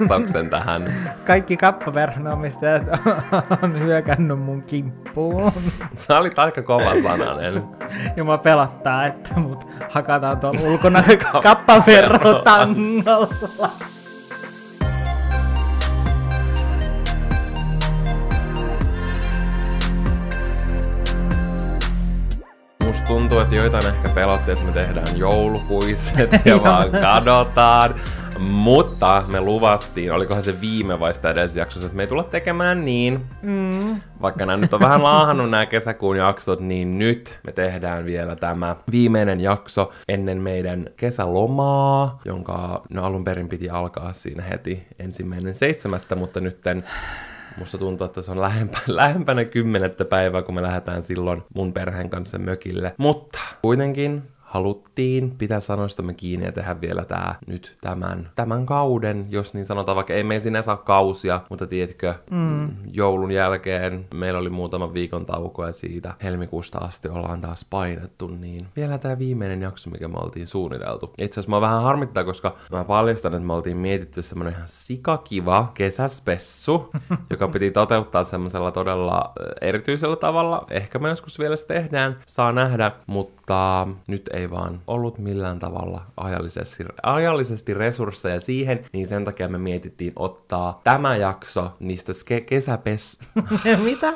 vastauksen tähän. Kaikki kappaverhanomistajat on hyökännyt mun kimppuun. Sä olit aika kova sananen. Ja mä pelottaa, että mut hakataan tuolla ulkona kappaverrotangolla. Musta tuntuu, että joitain ehkä pelotti, että me tehdään joulukuiset ja vaan kadotaan. Mutta me luvattiin, olikohan se viime vai sitä edes jaksossa, että me ei tulla tekemään niin. Mm. Vaikka nämä nyt on vähän laahannut nämä kesäkuun jaksot, niin nyt me tehdään vielä tämä viimeinen jakso ennen meidän kesälomaa, jonka no alun perin piti alkaa siinä heti ensimmäinen seitsemättä, mutta nytten Musta tuntuu, että se on lähempä, lähempänä kymmenettä päivää, kun me lähdetään silloin mun perheen kanssa mökille. Mutta kuitenkin haluttiin pitää sanoistamme kiinni ja tehdä vielä tää nyt tämän, tämän kauden, jos niin sanotaan, vaikka ei me sinänsä ole kausia, mutta tiedätkö, mm. joulun jälkeen meillä oli muutama viikon tauko ja siitä helmikuusta asti ollaan taas painettu, niin vielä tämä viimeinen jakso, mikä me oltiin suunniteltu. Itse asiassa mä vähän harmittaa, koska mä paljastan, että me oltiin mietitty semmonen ihan sikakiva kesäspessu, joka piti toteuttaa semmoisella todella erityisellä tavalla. Ehkä me joskus vielä se tehdään, saa nähdä, mutta nyt ei vaan ollut millään tavalla ajallisesti, ajallisesti resursseja siihen, niin sen takia me mietittiin ottaa tämä jakso niistä ske- kesäpes... Mitä?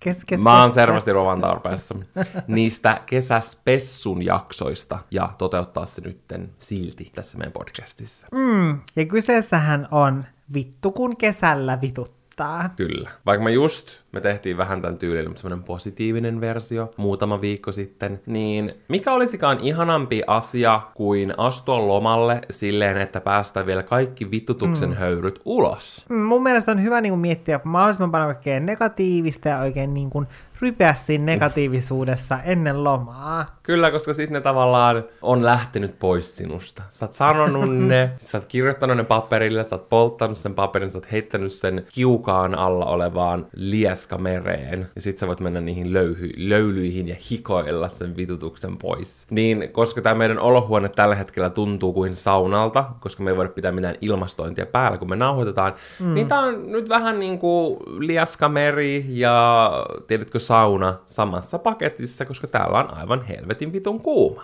Kes, kes, Mä oon selvästi rovan tarpeessa. niistä kesäspessun jaksoista ja toteuttaa se nytten silti tässä meidän podcastissa. Mm, ja kyseessähän on vittu kun kesällä vituttaa. Kyllä. Vaikka mä just me tehtiin vähän tämän tyylin, mutta semmoinen positiivinen versio muutama viikko sitten, niin mikä olisikaan ihanampi asia kuin astua lomalle silleen, että päästään vielä kaikki vittutuksen mm. höyryt ulos? Mm, mun mielestä on hyvä niin kuin miettiä mahdollisimman paljon kaikkea negatiivista ja oikein niin kuin rypeä siinä negatiivisuudessa ennen lomaa. Kyllä, koska sitten ne tavallaan on lähtenyt pois sinusta. Sä oot sanonut ne, sä oot kirjoittanut ne paperille, sä oot polttanut sen paperin, sä oot heittänyt sen kiukaan alla olevaan lieskamereen. Ja sit sä voit mennä niihin löyhy, löylyihin ja hikoilla sen vitutuksen pois. Niin, koska tämä meidän olohuone tällä hetkellä tuntuu kuin saunalta, koska me ei voida pitää mitään ilmastointia päällä, kun me nauhoitetaan, mm. niin tää on nyt vähän niin kuin lieskameri ja tiedätkö, sauna samassa paketissa, koska täällä on aivan helvetin vitun kuuma.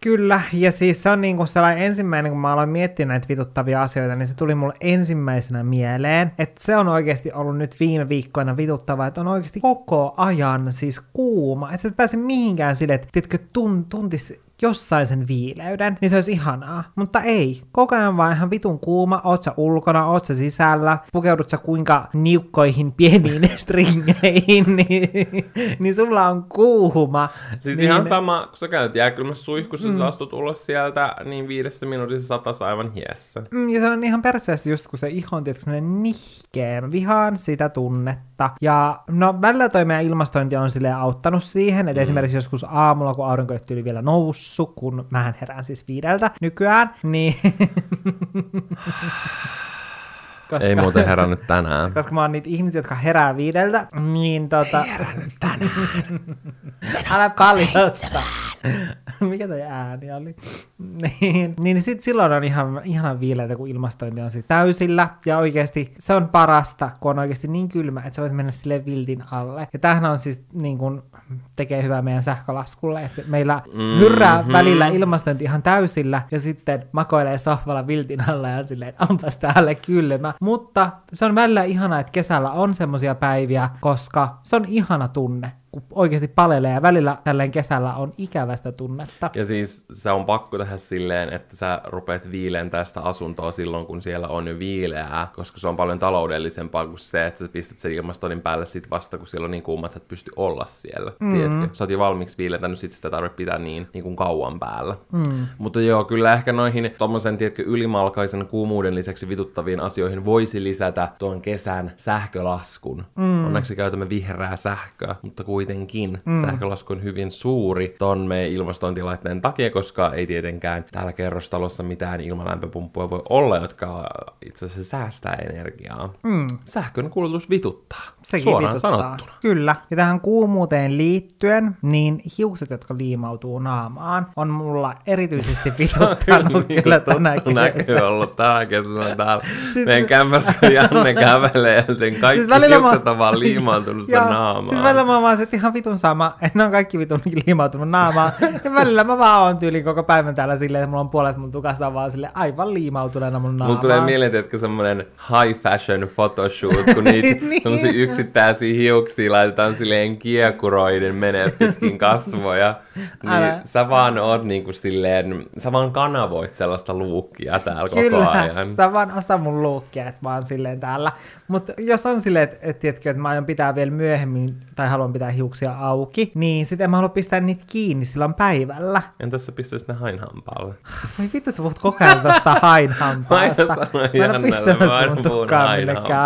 Kyllä, ja siis se on niin kuin sellainen ensimmäinen, kun mä aloin miettiä näitä vituttavia asioita, niin se tuli mulle ensimmäisenä mieleen, että se on oikeasti ollut nyt viime viikkoina vituttava, että on oikeasti koko ajan siis kuuma, että sä et pääse mihinkään sille, että tiedätkö, tun, tuntis jossain sen viileyden, niin se olisi ihanaa. Mutta ei. Koko ajan vaan ihan vitun kuuma, oot sä ulkona, oot sä sisällä, pukeudut sä kuinka niukkoihin pieniin stringeihin, niin, niin sulla on kuuma. Siis niin, ihan sama, kun sä käyt jääkylmässä suihkussa, mm. sä astut ulos sieltä, niin viidessä minuutissa satas aivan hiessä. Mm, ja se on ihan perseesti just kun se ihon tietysti nihkeä. Mä vihaan sitä tunnetta. Ja no välillä toi meidän ilmastointi on sille auttanut siihen, että mm. esimerkiksi joskus aamulla, kun aurinko yli vielä noussut, noussut, kun mähän herään siis viideltä nykyään, niin... Koska, Ei muuten herännyt tänään. Koska mä oon niitä ihmisiä, jotka herää viideltä, niin tota... Ei herännyt tänään. Älä paljasta. Mikä toi ääni oli? niin, niin sit silloin on ihan, ihana viileitä, kun ilmastointi on täysillä. Ja oikeasti se on parasta, kun on oikeasti niin kylmä, että sä voit mennä sille viltin alle. Ja tämähän on siis niin kun, tekee hyvää meidän sähkölaskulle. Että meillä mm-hmm. hyrrää välillä ilmastointi ihan täysillä ja sitten makoilee sohvalla viltin alla ja silleen, onpas täällä kylmä. Mutta se on välillä ihana, että kesällä on semmosia päiviä, koska se on ihana tunne kun oikeasti palelee ja välillä tälleen kesällä on ikävästä tunnetta. Ja siis se on pakko tehdä silleen, että sä rupeat viileen tästä asuntoa silloin, kun siellä on jo viileää, koska se on paljon taloudellisempaa kuin se, että sä pistät sen ilmastoinnin päälle sit vasta, kun siellä on niin kuuma, että sä et pysty olla siellä, mm. tiedätkö? Sä oot jo valmiiksi viiletänyt, sit sitä tarvitse pitää niin, niin kuin kauan päällä. Mm. Mutta joo, kyllä ehkä noihin tommosen, tiedätkö, ylimalkaisen kuumuuden lisäksi vituttaviin asioihin voisi lisätä tuon kesän sähkölaskun. Mm. Onneksi käytämme vihreää sähköä, mutta kuitenkin kuitenkin mm. sähkölasku on hyvin suuri ton meidän ilmastointilaitteen takia, koska ei tietenkään täällä kerrostalossa mitään ilmalämpöpumppuja voi olla, jotka itse asiassa säästää energiaa. Mm. Sähkön kulutus vituttaa, Sekin suoraan vituttaa. sanottuna. Kyllä. Ja tähän kuumuuteen liittyen, niin hiukset, jotka liimautuu naamaan, on mulla erityisesti vituttanut kyllä tänä tuttu näkyy ollut tänä kesänä täällä. Siis- Siis, Meidän kämpässä, kun Janne kävelee ja sen kaikki Siis siis välillä mä- hiukset on vaan liimaantunut sen Joo, naamaan. Siis välillä mä oon vaan että ihan vitun sama, että ne on kaikki vitun liimautunut naamaan. ja välillä mä vaan oon tyyli koko päivän täällä silleen, että mulla on puolet mun tukasta vaan sille aivan liimautuneena mun naamaan. Mulla tulee mieleen, että semmonen high fashion photoshoot, kun niitä Niin. semmosia yksittäisiä hiuksia laitetaan silleen kiekuroiden menee pitkin kasvoja. Älä. Niin sä vaan oot niinku silleen, sä vaan kanavoit sellaista luukkia täällä Kyllä, koko ajan. sitä vaan osta mun luukkia, että mä oon silleen täällä. Mutta jos on silleen, että, että, tiedätkö, että mä aion pitää vielä myöhemmin, tai haluan pitää hiuksia auki, niin sitten mä halua pistää niitä kiinni silloin päivällä. Entäs sä pistäis ne hainhampaalle? Voi vittu, sä puhut koko ajan tosta hainhampaasta. Mä aina sanoin Mä en pistänyt mä aina puhun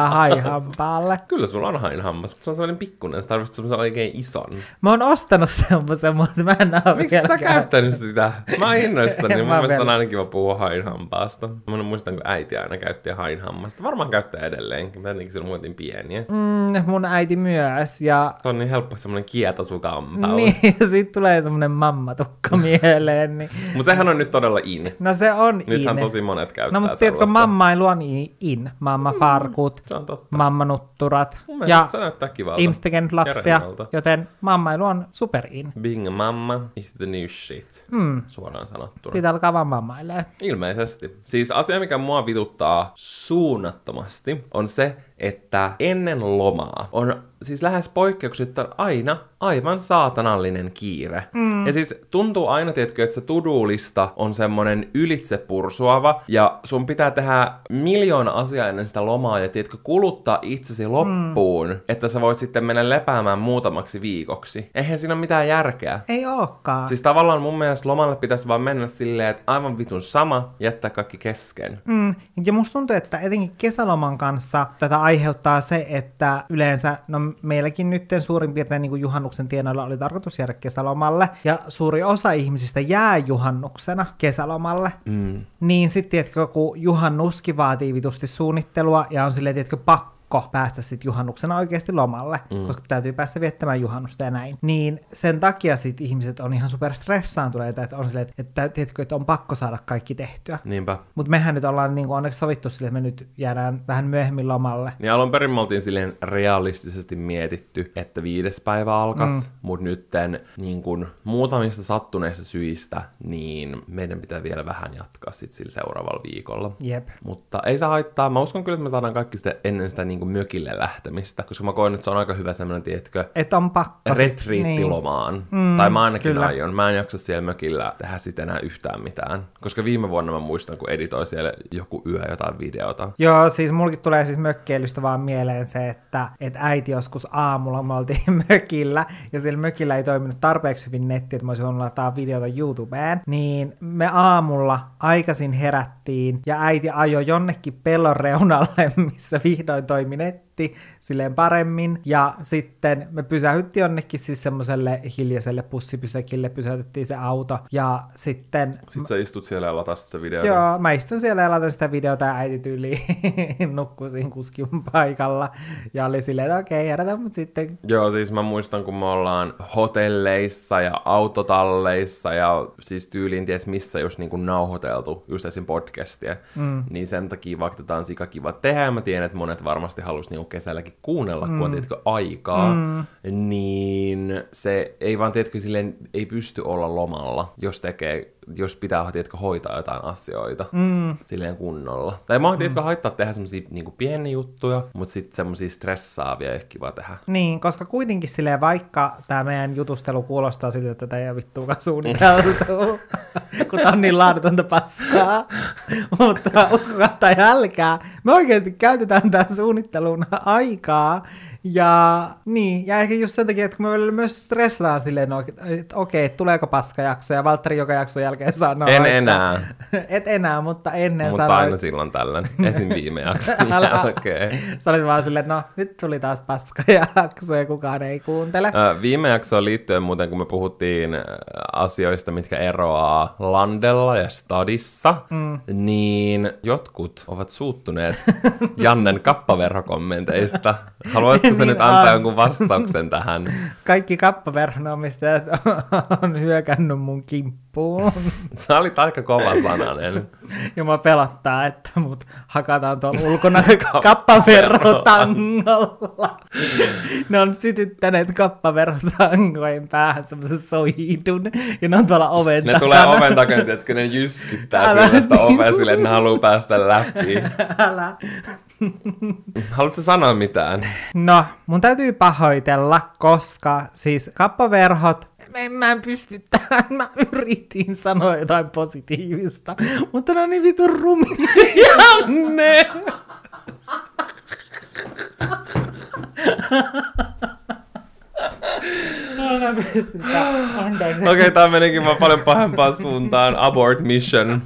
hainhampaalle. Kyllä sulla on hainhammas, mutta se on sellainen pikkunen, sä tarvitset semmoisen oikein ison. Mä oon ostanut semmoisen, mutta mä en oo Miksi sä käyttänyt sitä? Mä oon innoissani, mun mä mielestä on vielä. aina kiva puhua hainhampaasta. Mä muistan, kun äiti aina käytti hainhammasta. Varmaan käyttää edelleenkin, mä jotenkin se on muuten pieniä. Mm, mun äiti myös, ja Se on niin helppo semmonen kietasukampaus. niin, sit tulee semmonen mammatukka mieleen. Niin. Mutta sehän on nyt todella in. No se on Nythän in. tosi monet käyttää No mutta tiedätkö, mammailu on in. Mammafarkut, Se on totta. mammanutturat ja se näyttää kivalta. ihmiset tekee nyt lapsia, joten mammailu on super in. Being a mamma is the new shit. Mm. Suoraan sanottuna. Pitää alkaa vaan mammailee. Ilmeisesti. Siis asia, mikä mua vituttaa suunnattomasti, on se, että ennen lomaa on siis lähes poikkeuksetta aina aivan saatanallinen kiire. Mm. Ja siis tuntuu aina, tiedätkö, että se tudulista on semmonen ylitsepursuava, ja sun pitää tehdä miljoona asiaa ennen sitä lomaa, ja tiedätkö, kuluttaa itsesi loppuun, mm. että sä voit sitten mennä lepäämään muutamaksi viikoksi. Eihän siinä ole mitään järkeä. Ei ookaan. Siis tavallaan mun mielestä lomalle pitäisi vaan mennä silleen, että aivan vitun sama, jättää kaikki kesken. Mm. Ja musta tuntuu, että etenkin kesäloman kanssa tätä aiheuttaa se, että yleensä, no meilläkin nyt suurin piirtein niin kuin juhannuksen tienoilla oli tarkoitus jäädä kesälomalle, ja suuri osa ihmisistä jää juhannuksena kesälomalle. Mm. Niin sitten, tiedätkö, kun juhannuskin vaatii vitusti suunnittelua, ja on silleen, tiedätkö, pakko päästä sitten juhannuksena oikeasti lomalle, mm. koska täytyy päästä viettämään juhannusta ja näin. Niin sen takia sitten ihmiset on ihan super stressaantuneita, että on silleen, että, että, tiedätkö, että on pakko saada kaikki tehtyä. Niinpä. Mutta mehän nyt ollaan niin onneksi sovittu sille, että me nyt jäädään vähän myöhemmin lomalle. Niin alun perin me oltiin silleen realistisesti mietitty, että viides päivä alkas, mm. mutta nytten niin muutamista sattuneista syistä, niin meidän pitää vielä vähän jatkaa sit sillä seuraavalla viikolla. Jep. Mutta ei saa haittaa. Mä uskon kyllä, että me saadaan kaikki sitä ennen sitä niin kuin mökille lähtemistä, koska mä koen, että se on aika hyvä semmoinen, tiedätkö, Että on pakko. retriittilomaan. Niin. Mm, tai mä ainakin kyllä. aion. Mä en jaksa siellä mökillä tehdä sitten enää yhtään mitään. Koska viime vuonna mä muistan, kun editoi siellä joku yö jotain videota. Joo, siis mulkin tulee siis mökkeilystä vaan mieleen se, että, että äiti joskus aamulla me oltiin mökillä, ja siellä mökillä ei toiminut tarpeeksi hyvin netti, että mä olisin voinut laittaa videota YouTubeen, niin me aamulla aikaisin herättiin, ja äiti ajoi jonnekin pellon reunalle, missä vihdoin Minute. Netti, silleen paremmin, ja sitten me pysähyttiin jonnekin siis semmoiselle hiljaiselle pussipysäkille, pysäytettiin se auto, ja sitten Sitten sä istut siellä ja latasit sitä videota. Joo, mä istun siellä ja laitan sitä videota ja äiti tyyli nukkuu siinä kuskin paikalla. Ja oli silleen, että okei, herätä mut sitten. Joo, siis mä muistan, kun me ollaan hotelleissa ja autotalleissa ja siis tyyliin ties missä just niin kuin nauhoiteltu just esim. podcastia, mm. niin sen takia vaikka tätä on sika kiva tehdä, mä tiedän, että monet varmasti halus niin kesälläkin kuunnella, mm. kun on tietkö aikaa, mm. niin se ei vaan tietkö silleen, ei pysty olla lomalla, jos tekee jos pitää, tiedätkö, hoitaa jotain asioita mm. silleen kunnolla. Tai mä oon, tiedätkö, haittaa tehdä semmosia niin pieniä juttuja, mutta sitten semmosia stressaavia ei kiva tehdä. Niin, koska kuitenkin silleen, vaikka tämä meidän jutustelu kuulostaa siltä, että tätä ei ole vittuakaan suunniteltu, kun tää on niin laadutonta paskaa. Mutta uskokaa tai älkää, me oikeasti käytetään tämän suunnitteluun aikaa, Ja niin, ja ehkä just sen takia, että kun me välillä myös stressataan silleen, no, että okei, että tuleeko paskajakso, ja Valtteri joka jakson jälkeen sanoo, En että, enää, Et enää, mutta ennen mutta sanoit, aina silloin tällöin. Esim. viime jakson jälkeen. Sä olit vaan silleen, no nyt tuli taas paskajakso ja kukaan ei kuuntele. Ö, Viime jaksoon liittyen muuten, kun me puhuttiin asioista, mitkä eroaa Landella ja Stadissa, mm. niin jotkut ovat suuttuneet Jannen kappaverhokommenteista. Haluaisitko se Niin nyt antaa on. jonkun vastauksen tähän? Kaikki kappaverhon omistajat on hyökännyt mun kimppuun. Sä olit aika kova sananen. Ja mä pelottaa, että mut hakataan tuolla ulkona kappaverhotangolla. Ne on sytyttäneet kappaverhotangojen päähän semmoisen soidun. Ja ne on tuolla oven Ne takana. tulee oven takana, että ne jyskyttää Älä sellaista niin. ovea sille, että ne haluaa päästä läpi. Älä. Haluatko sanoa mitään? No, mun täytyy pahoitella, koska siis kappaverhot, en mä en pysty tähän, mä yritin sanoa jotain positiivista, mutta ne on niin vitun rumia. Janne! No. Okei, okay, tää menikin vaan paljon pahempaan suuntaan. Abort mission.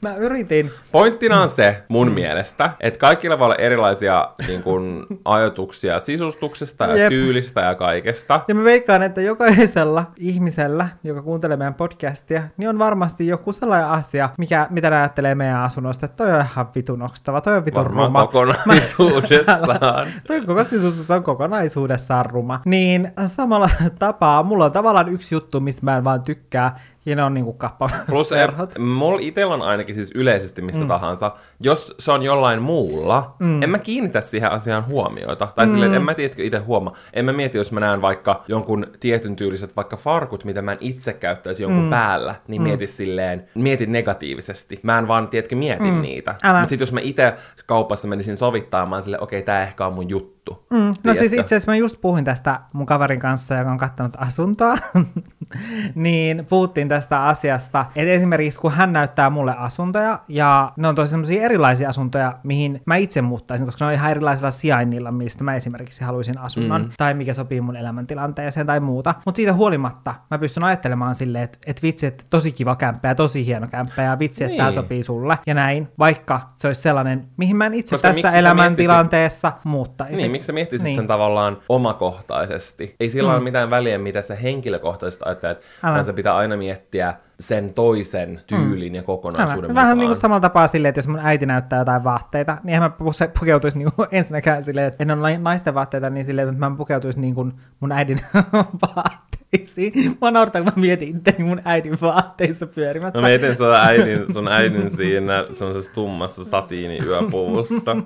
Mä yritin. Pointtina on se, mun mielestä, että kaikilla voi olla erilaisia niin kun, ajatuksia sisustuksesta ja Jep. tyylistä ja kaikesta. Ja mä veikkaan, että jokaisella ihmisellä, joka kuuntelee meidän podcastia, niin on varmasti joku sellainen asia, mikä, mitä ne ajattelee meidän asunnosta, että toi on ihan vitun okstava, toi on vitun Varmaan ruma. kokonaisuudessaan. Toi koko sisustus on kokonaisuudessaan ruma. Niin samalla tapaa, mulla on tavallaan yksi juttu, mistä mä en vaan tykkää, ja ne on niinku kappa. Plus verhot. er, mulla itellä on ainakin siis yleisesti mistä mm. tahansa, jos se on jollain muulla, mm. en mä kiinnitä siihen asiaan huomiota. Tai mm. silleen, en mä tiedätkö itse huomaa. En mä mieti, jos mä näen vaikka jonkun tietyn tyyliset vaikka farkut, mitä mä en itse käyttäisi jonkun mm. päällä, niin mm. mieti silleen, mietin negatiivisesti. Mä en vaan, tiedätkö, mietin mm. niitä. Mutta sitten jos mä itse kaupassa menisin sovittamaan silleen, okei, tää ehkä on mun juttu. Mm, no Tiedätkö? siis itse asiassa mä just puhuin tästä mun kaverin kanssa, joka on kattanut asuntoa, niin puhuttiin tästä asiasta, että esimerkiksi kun hän näyttää mulle asuntoja, ja ne on tosi semmoisia erilaisia asuntoja, mihin mä itse muuttaisin, koska ne on ihan erilaisilla sijainnilla, mistä mä esimerkiksi haluaisin asunnon, mm. tai mikä sopii mun elämäntilanteeseen tai muuta. Mutta siitä huolimatta mä pystyn ajattelemaan silleen, että, että vitsi, että tosi kiva kämppä ja tosi hieno kämppä, ja vitsi, että Niin. tämä sopii sulle, ja näin, vaikka se olisi sellainen, mihin mä en itse Koska tässä sä elämäntilanteessa muuttaisin. Niin, miksi sä miettisit Niin. niin. sen tavallaan omakohtaisesti? Ei sillä mm. ole mitään väliä, mitä sä henkilökohtaisesti ajattelet, Älä. vaan sä pitää aina miettiä sen toisen tyylin mm. ja kokonaisuuden Älä. Vähän niin kuin samalla tapaa silleen, että jos mun äiti näyttää jotain vaatteita, niin eihän mä pukeutuisi niin kuin ensinnäkään silleen, että en ole naisten vaatteita, niin silleen, että mä pukeutuisi niin kuin mun äidin vaatteisiin. Mä naurattaa, kun mä mietin itteni mun äidin vaatteissa pyörimässä. Mä mietin sun äidin, sun äidin siinä semmoisessa tummassa satiiniyöpuvussa.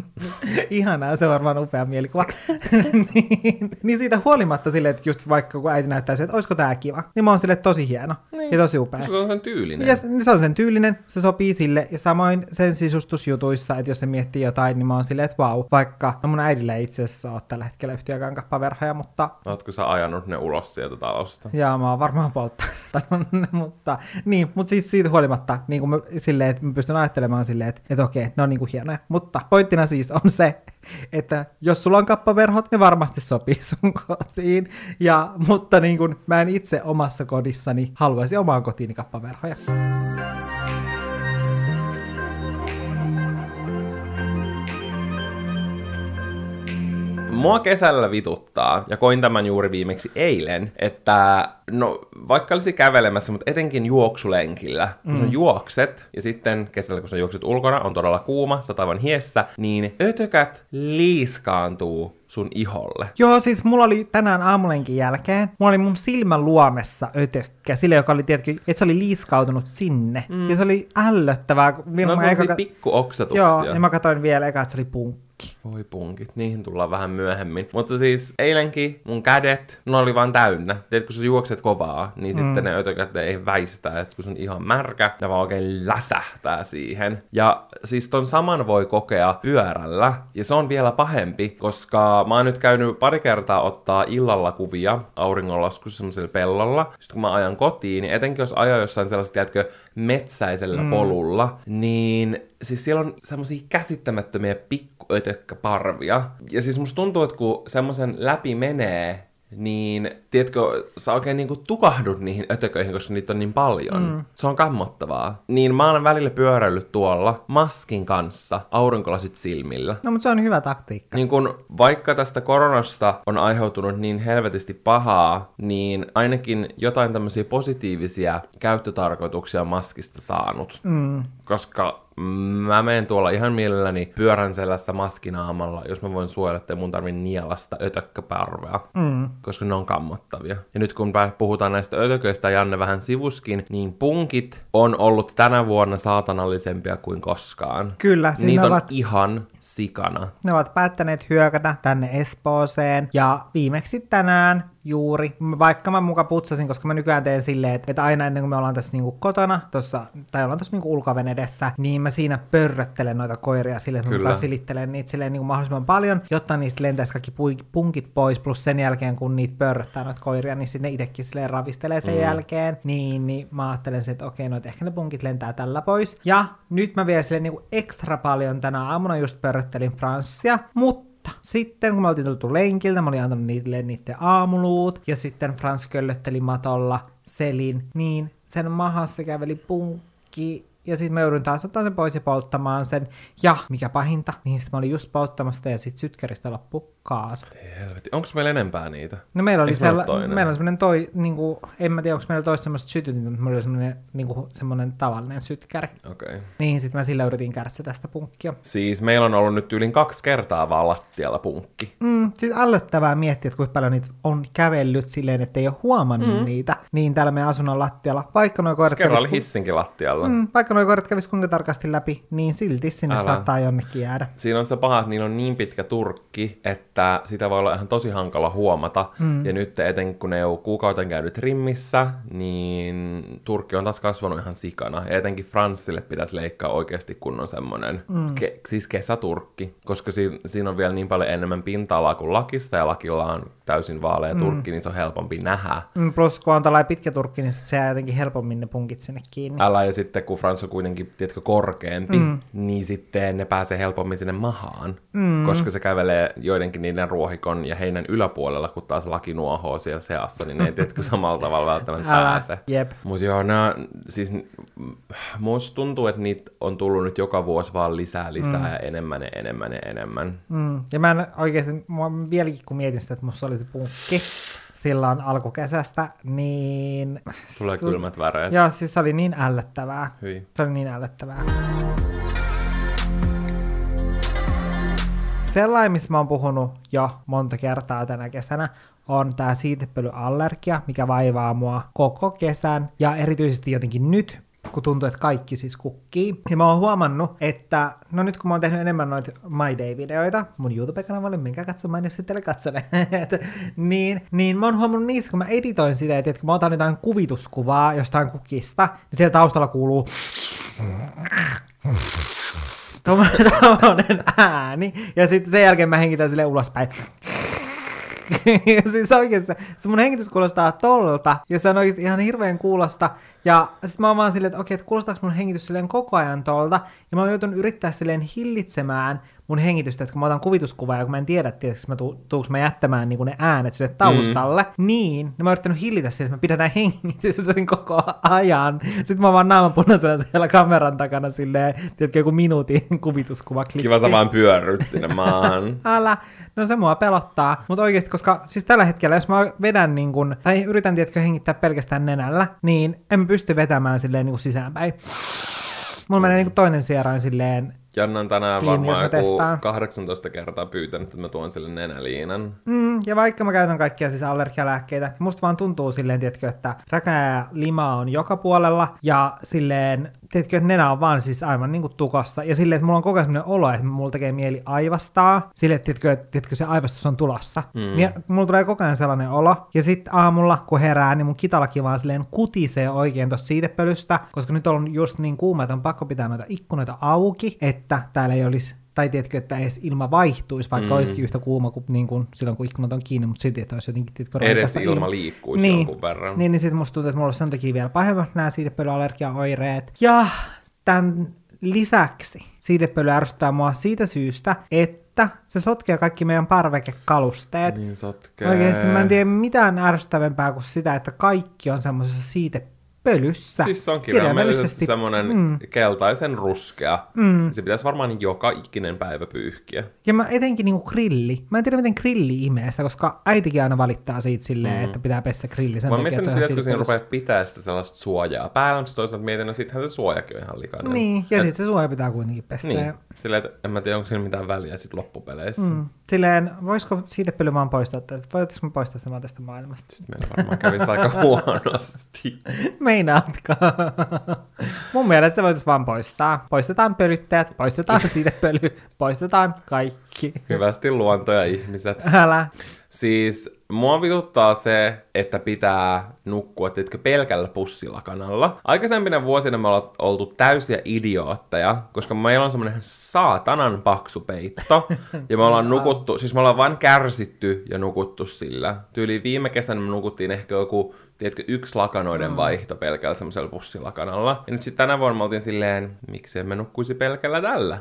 Ihanaa, se on varmaan upea mielikuva. niin, niin siitä huolimatta silleen, että just vaikka kun äiti näyttää että olisiko tää kiva, niin mä oon että tosi hieno niin. ja tosi upea. Se on sen tyylinen. Ja se, se on sen tyylinen, se sopii sille, ja samoin sen sisustusjutuissa, että jos se miettii jotain, niin mä oon silleen, että vau, vaikka, no mun äidillä ei itse asiassa ole tällä hetkellä yhtiökään kappaverhoja, mutta Ootko sä ajanut ne ulos sieltä talosta? ja mä oon varmaan polttanut ne, mutta niin, mutta siis siitä huolimatta, niin kuin mä, silleen, että mä pystyn ajattelemaan silleen, että, että okei, ne on niin kuin hienoja, mutta pointtina siis on se, että jos sulla on kappaverhot, ne varmasti sopii sun kotiin, ja, mutta niin kuin mä en itse omassa kodissani haluaisi omaan kotiini kappaverhoja. Mua kesällä vituttaa, ja koin tämän juuri viimeksi eilen, että no vaikka olisi kävelemässä, mutta etenkin juoksulenkillä, kun mm. sä juokset, ja sitten kesällä kun sä juokset ulkona, on todella kuuma, sä aivan hiessä, niin ötökät liiskaantuu sun iholle. Joo, siis mulla oli tänään aamulenkin jälkeen, mulla oli mun silmän luomessa ötökkä, sille joka oli, tiedätkö, että se oli liiskautunut sinne. Mm. Ja se oli ällöttävää. kun No mä sellaisia eka- pikkuoksetuksia. Joo, ja mä katsoin vielä eka, että se oli punkki. Voi punkit, niihin tullaan vähän myöhemmin. Mutta siis eilenkin mun kädet, ne oli vaan täynnä. Tiedät, kun sä juokset kovaa, niin mm. sitten ne ötökät ei väistää. Ja sitten kun se on ihan märkä, ne vaan oikein läsähtää siihen. Ja siis ton saman voi kokea pyörällä. Ja se on vielä pahempi, koska mä oon nyt käynyt pari kertaa ottaa illalla kuvia auringonlaskussa semmoisella pellolla. Sitten kun mä ajan kotiin, niin etenkin jos ajaa jossain sellaisella, tiedätkö, metsäisellä mm. polulla, niin siis siellä on semmoisia käsittämättömiä pikkuötökkäparvia. Ja siis musta tuntuu, että kun semmoisen läpi menee, niin tiedätkö, sä oikein niinku tukahdut niihin ötököihin, koska niitä on niin paljon. Mm. Se on kammottavaa. Niin mä oon välillä pyöräillyt tuolla maskin kanssa, aurinkolasit silmillä. No, mutta se on hyvä taktiikka. Niin kun vaikka tästä koronasta on aiheutunut niin helvetisti pahaa, niin ainakin jotain tämmöisiä positiivisia käyttötarkoituksia maskista saanut. Mm. Koska mä menen tuolla ihan mielelläni pyörän selässä maskinaamalla, jos mä voin suojella, että mun tarvii nielasta ötökkäparvea, Mm. koska ne on kammottavia. Ja nyt kun puhutaan näistä ötököistä, Janne vähän sivuskin, niin punkit on ollut tänä vuonna saatanallisempia kuin koskaan. Kyllä, siis Niitä on ovat, ihan sikana. ne ovat päättäneet hyökätä tänne Espooseen. Ja viimeksi tänään juuri, vaikka mä muka putsasin, koska mä nykyään teen silleen, että, että aina ennen kuin me ollaan tässä niinku kotona, tossa, tai ollaan tässä niinku ulkovenedessä, niin mä siinä pörröttelen noita koiria silleen, että mä Kyllä. muka silittelen niitä silleen niinku mahdollisimman paljon, jotta niistä lentäisi kaikki punkit pois, plus sen jälkeen kun niitä pörröttää noita koiria, niin sitten ne itsekin silleen ravistelee sen mm. jälkeen, niin, niin mä ajattelen että okei, noita ehkä ne punkit lentää tällä pois. Ja nyt mä vielä silleen niinku ekstra paljon tänä aamuna just pörröttelin Franssia, mutta sitten kun me oltiin tultu lenkiltä, mä olin antanut niille niiden aamuluut, ja sitten Frans köllötteli matolla selin, niin sen mahassa käveli punkki, ja sitten mä joudun taas ottaa sen pois ja polttamaan sen. Ja mikä pahinta, niin sitten mä olin just polttamasta ja sitten sytkäristä loppu kaasu. Ei helvetti. Onko meillä enempää niitä? No meillä oli, Eikö toinen? meillä oli semmoinen toi, niinku, en mä tiedä, onko meillä toista semmoista sytytintä, mutta meillä oli semmoinen, niinku, semmoinen tavallinen sytkäri. Okei. Okay. Niin, sitten mä sillä yritin kärsiä tästä punkkia. Siis meillä on ollut nyt yli kaksi kertaa vaan lattialla punkki. Mm, siis ällöttävää miettiä, että kuinka paljon niitä on kävellyt silleen, että ei ole huomannut mm. niitä. Niin täällä meidän asunnon lattialla, vaikka nuo koirat oli kävis, hissinkin lattialla. mm, vaikka nuo koirat kävis kuinka tarkasti läpi, niin silti sinne. Älä. saattaa jonnekin jäädä. Siinä on se paha, että niillä on niin pitkä turkki, että sitä voi olla ihan tosi hankala huomata. Mm. Ja nyt etenkin kun ne ei ole kuukauden käynyt rimmissä, niin turkki on taas kasvanut ihan sikana. Ja etenkin Franssille pitäisi leikkaa oikeasti kunnon semmoinen, mm. ke- siis kesäturkki. Koska si- siinä on vielä niin paljon enemmän pinta-alaa kuin lakissa, ja lakilla on täysin vaalea turkki, mm. niin se on helpompi nähdä. Mm, plus kun on tällainen pitkä turkki, niin se jää jotenkin helpommin ne punkit sinne kiinni. Älä ja sitten kun Frans on kuitenkin, tiedätkö, korkeampi, mm. niin sitten ne pääsee helpommin sinne mahaan, mm. koska se kävelee joidenkin niiden ruohikon ja heinän yläpuolella, kun taas laki nuohoo siellä seassa, niin ne ei tiedätkö samalla tavalla välttämättä Älä, pääse. jep. Mutta joo, nää, siis mm, musta tuntuu, että niitä on tullut nyt joka vuosi vaan lisää, lisää mm. ja enemmän ja enemmän ja enemmän. Mm. Ja mä en oikeasti, mua vieläkin kun mietin sitä, että musta oli punkki silloin alkukesästä, niin... Tulee kylmät väreet. Joo, siis se oli niin ällöttävää. Hyi. Se oli niin ällöttävää. Sellainen, mistä mä oon puhunut jo monta kertaa tänä kesänä, on tää siitepölyallergia, mikä vaivaa mua koko kesän. Ja erityisesti jotenkin nyt, kun tuntuu, että kaikki siis kukkii. Ja mä oon huomannut, että no nyt kun mä oon tehnyt enemmän noita My Day-videoita mun YouTube-kanavalle, minkä katsomaan, jos sitten katsele, niin, niin mä oon huomannut niissä, kun mä editoin sitä, että kun mä otan jotain kuvituskuvaa jostain kukista, niin siellä taustalla kuuluu tuommoinen ääni, ja sitten sen jälkeen mä hengitän sille ulospäin. Siis oikeasti se mun hengitys kuulostaa tolta, ja se on oikeasti ihan hirveän kuulosta. Ja sitten mä oon vaan silleen, että okei, että kuulostaako mun hengitys silleen koko ajan tolta. Ja mä oon joutunut yrittää silleen hillitsemään mun hengitystä, että kun mä otan kuvituskuvaa, ja kun mä en tiedä, tietysti mä tu- tuuks mä jättämään niin ne äänet sille taustalle, mm. niin, niin mä oon yrittänyt hillitä sitä, että me pidetään hengitystä sen koko ajan. Sitten mä vaan naaman punaisena siellä kameran takana silleen, tiedätkö, joku minuutin kuvituskuva Kiva sä vaan pyörryt sinne maahan. Älä, no se mua pelottaa. Mutta oikeasti, koska siis tällä hetkellä, jos mä vedän niin kun, tai yritän tiedätkö hengittää pelkästään nenällä, niin en pysty vetämään silleen niin kuin sisäänpäin. Mulla menee niin kuin toinen sierain silleen, Janna on tänään jos varmaan joku testaan. 18 kertaa pyytänyt, että mä tuon sille nenäliinan. mm, ja vaikka mä käytän kaikkia siis allergialääkkeitä, niin musta vaan tuntuu silleen, tiedätkö, että räkää limaa on joka puolella, ja silleen, tiedätkö, että nenä on vaan siis aivan niin kuin tukossa, ja silleen, että mulla on koko ajan olo, että mulla tekee mieli aivastaa, silleen, että tiedätkö, että tiedätkö, se aivastus on tulossa. Mm. Niin mulla tulee koko ajan sellainen olo, ja sitten aamulla, kun herää, niin mun kitalakin vaan silleen kutisee oikein tosta siitepölystä, koska nyt on just niin kuuma, että on pakko pitää noita ikkunoita auki, että täällä ei olisi tai tiedätkö, että edes ilma vaihtuisi, vaikka mm. olisikin yhtä kuuma kuin, niin kuin silloin, kun ikkunat on kiinni, mutta silti, että olisi jotenkin, tiedätkö, Edes roikassa ilma liikkuisi niin, jonkun verran. Niin, niin sitten musta tuntuu, että mulla on sen takia vielä pahemmat nämä siitepölyalergiaoireet. Ja tämän lisäksi siitepöly ärsyttää mua siitä syystä, että se sotkee kaikki meidän parvekekalusteet. Niin sotkee. Oikeasti mä en tiedä mitään ärsyttävämpää kuin sitä, että kaikki on semmoisessa siitepölyssä. Siis se on kirjaimellisesti semmoinen mm. keltaisen ruskea. Mm. Se pitäisi varmaan joka ikinen päivä pyyhkiä. Ja mä etenkin niinku grilli. Mä en tiedä, miten grilli imee sitä, koska äitikin aina valittaa siitä silleen, mm. että pitää pessä grilli. Sen Mä takia, mietin, että pitäisikö siinä rupea pitää sitä sellaista suojaa päällä, mutta toisaalta mietin, että sittenhän se suojakin on ihan likainen. Niin, ja sitten se suoja pitää kuitenkin pestä. Niin, Ja, silleen, että en mä tiedä, onko siinä mitään väliä sit loppupeleissä. Mm. silleen, voisiko siitepöly vaan poistaa, että voitaisiinko me poistaa sitä vaan tästä maailmasta? Sitten meillä varmaan kävisi aika huonosti. Meinaatko? Mun mielestä voitaisiin vaan poistaa. Poistetaan pölyttäjät, poistetaan siitepöly, poistetaan kaikki. Hyvästi luonto ja ihmiset. Älä. Siis mua vituttaa se, että pitää nukkua tiedätkö, pelkällä pussilakanalla. Aikaisempina vuosina me ollaan oltu täysiä idiootteja, koska meillä on semmoinen saatanan paksu peitto. ja me ollaan nukuttu, siis me ollaan vain kärsitty ja nukuttu sillä. Tyyli viime kesänä me nukuttiin ehkä joku tiedätkö, yksi lakanoiden vaihto pelkällä semmoisella pussilakanalla. Ja nyt sitten tänä vuonna me oltiin silleen, miksi me nukkuisi pelkällä tällä.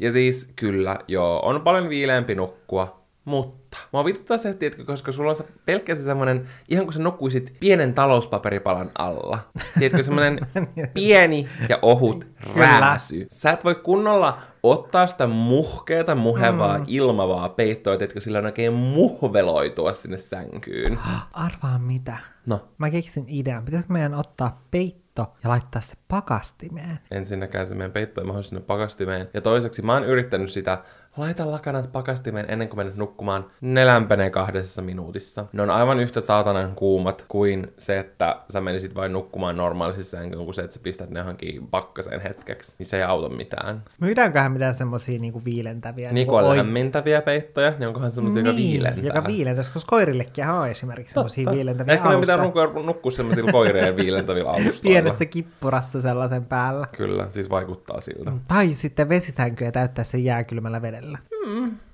Ja siis kyllä, joo, on paljon viileämpi nukkua, mutta mua vituttaa se, tiedätkö, koska sulla on se pelkkä se semmoinen, ihan kuin sä nukkuisit pienen talouspaperipalan alla. Tiedätkö, semmoinen pieni ja ohut rääsy. Sä et voi kunnolla ottaa sitä muhkeata, muhevaa, mm. ilmavaa peittoa, tiedätkö, sillä on oikein muhveloitua sinne sänkyyn. Arvaa mitä? No, Mä keksin idean. Pitäisikö meidän ottaa peitto ja laittaa se pakastimeen? ensinnäkään se meidän peitto ei mahdu sinne pakastimeen. Ja toiseksi mä oon yrittänyt sitä, laita lakanat pakastimeen ennen kuin menet nukkumaan. Ne lämpenee kahdessa minuutissa. Ne on aivan yhtä saatanan kuumat kuin se, että sä menisit vain nukkumaan normaalisessa sänkyyn, kuin se, että sä pistät ne johonkin pakkaseen hetkeksi. Niin se ei auta mitään. Myydäänköhän mitään semmosia niinku viilentäviä? Niin kuin on oi- lämmintäviä peittoja, niin onkohan semmoisia, joka viilentää. Joka viilentää, koska koirillekin on esimerkiksi semmosia viilentäviä Ehkä me pitää alustoja. nukkua, nukkua semmoisilla koireen viilentävillä alustoilla. Pienessä kippurassa sellaisen päällä. Kyllä, siis vaikuttaa siltä. Tai sitten vesisänkyä täyttää sen jääkylmällä vedellä. Yeah.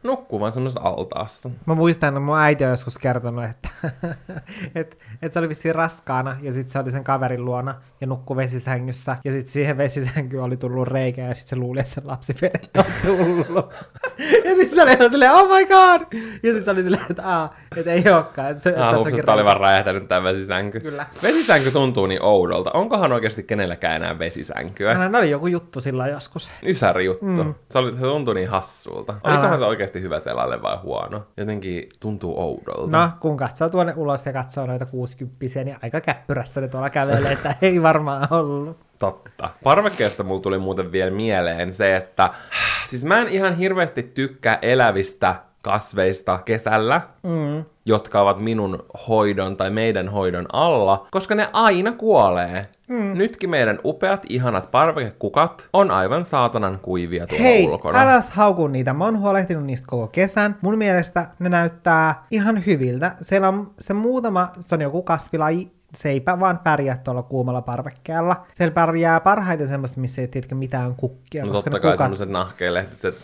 Nukkuu vaan semmoisessa altaassa. Mä muistan, että mun äiti on joskus kertonut, että, että, että se oli vissiin raskaana ja sitten se oli sen kaverin luona ja nukkui vesisängyssä. Ja sitten siihen vesisänkyyn oli tullut reikä ja sitten se luuli, että se lapsi on tullut. ja sitten se oli ihan silleen, oh my god! Ja sitten se oli silleen, että, Aa, että ei olekaan. Että se, Ah, että oli reikä." vaan räjähtänyt tää vesisänky. Kyllä. Vesisänky tuntuu niin oudolta. Onkohan oikeasti kenelläkään enää vesisänkyä? No, oli joku juttu sillä joskus. Ysäri juttu. Mm. Se, oli, se tuntui niin hassulta. Olikohan Älä. se oikeasti hyvä selalle vai huono? Jotenkin tuntuu oudolta. No, kun katsoo tuonne ulos ja katsoo noita 60 niin aika käppyrässä ne tuolla kävelee, että ei varmaan ollut. Totta. Parvekkeesta mulla tuli muuten vielä mieleen se, että siis mä en ihan hirveästi tykkää elävistä kasveista kesällä, mm. Jotka ovat minun hoidon tai meidän hoidon alla, koska ne aina kuolee. Mm. Nytkin meidän upeat, ihanat parvekekukat on aivan saatanan kuivia tuolla Hei, ulkona. älä hauku niitä. Mä oon huolehtinut niistä koko kesän. Mun mielestä ne näyttää ihan hyviltä. Siellä on se muutama, se on joku kasvilaji, se ei vaan pärjää tuolla kuumalla parvekkeella. Siellä pärjää parhaiten semmoista, missä ei tiedätkö mitään kukkia. No koska totta kai kukat- semmoiset nahkeelehtiset,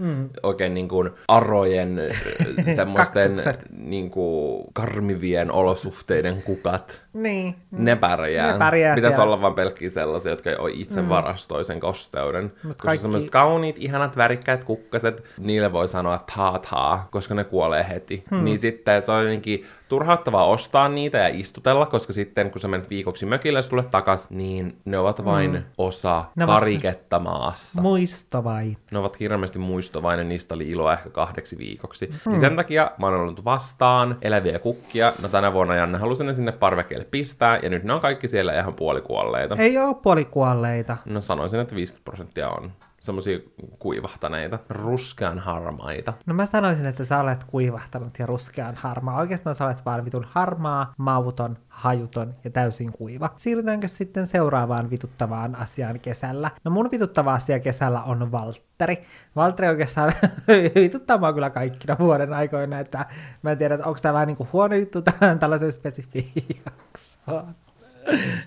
mm. oikein niin kuin arojen, semmoisten niin kuin karmivien olosuhteiden kukat. Niin. Ne pärjää. Ne pärjää Pitäisi siellä. olla vain pelkkiä sellaisia, jotka jo itse mm. varastoi sen kosteuden. Mut koska kaikki- semmoiset kauniit, ihanat, värikkäät kukkaset, niille voi sanoa taa taa, koska ne kuolee heti. Hmm. Niin sitten se on jotenkin turhauttavaa ostaa niitä ja istutella, koska sitten kun sä menet viikoksi mökille ja sulle takas, niin ne ovat vain hmm. osa Ne ovat- kariketta maassa. Muisto vai? Ne ovat hirveästi muistovainen, niistä oli iloa ehkä kahdeksi viikoksi. Hmm. Niin sen takia mä oon ollut vastaan eläviä kukkia. No tänä vuonna Janne halusi ne sinne parvekkeelle pistää, ja nyt ne on kaikki siellä ihan puolikuolleita. Ei oo puolikuolleita. No sanoisin, että 50 prosenttia on semmosia kuivahtaneita, ruskean harmaita. No mä sanoisin, että sä olet kuivahtanut ja ruskean harmaa. Oikeastaan sä olet vaan vitun harmaa, mauton, hajuton ja täysin kuiva. Siirrytäänkö sitten seuraavaan vituttavaan asiaan kesällä? No mun vituttava asia kesällä on Valtteri. Valtteri oikeastaan vituttaa mua kyllä kaikkina vuoden aikoina, että mä en tiedä, että onko tämä vähän niin kuin huono juttu tähän tällaisen spesifiin jaksoon.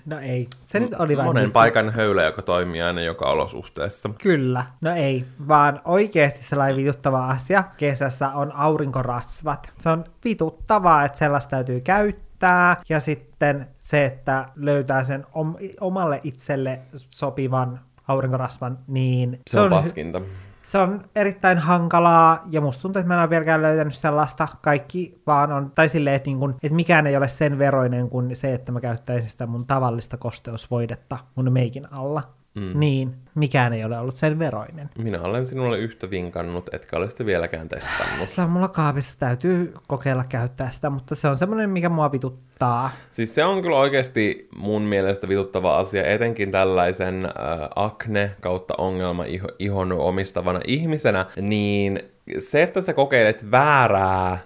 No ei, se nyt oli vain Monen vitsi. paikan höylä, joka toimii aina joka olosuhteessa. Kyllä. No ei, vaan oikeasti sellainen vituttava asia kesässä on aurinkorasvat. Se on vituttavaa, että sellaista täytyy käyttää. Ja sitten se, että löytää sen om- omalle itselle sopivan aurinkorasvan, niin Se, se on, on paskinta. Se on erittäin hankalaa, ja musta tuntuu, että mä en ole vieläkään löytänyt sellaista. Kaikki vaan on, tai silleen, että, niin kun, että mikään ei ole sen veroinen kuin se, että mä käyttäisin sitä mun tavallista kosteusvoidetta mun meikin alla. Mm. Niin, mikään ei ole ollut sen veroinen. Minä olen sinulle yhtä vinkannut, etkä ole sitä vieläkään testannut. Se on mulla kaapissa, täytyy kokeilla käyttää sitä, mutta se on semmoinen, mikä mua vituttaa. Siis se on kyllä oikeasti mun mielestä vituttava asia, etenkin tällaisen äh, akne kautta ongelma ihon omistavana ihmisenä, niin se, että sä kokeilet väärää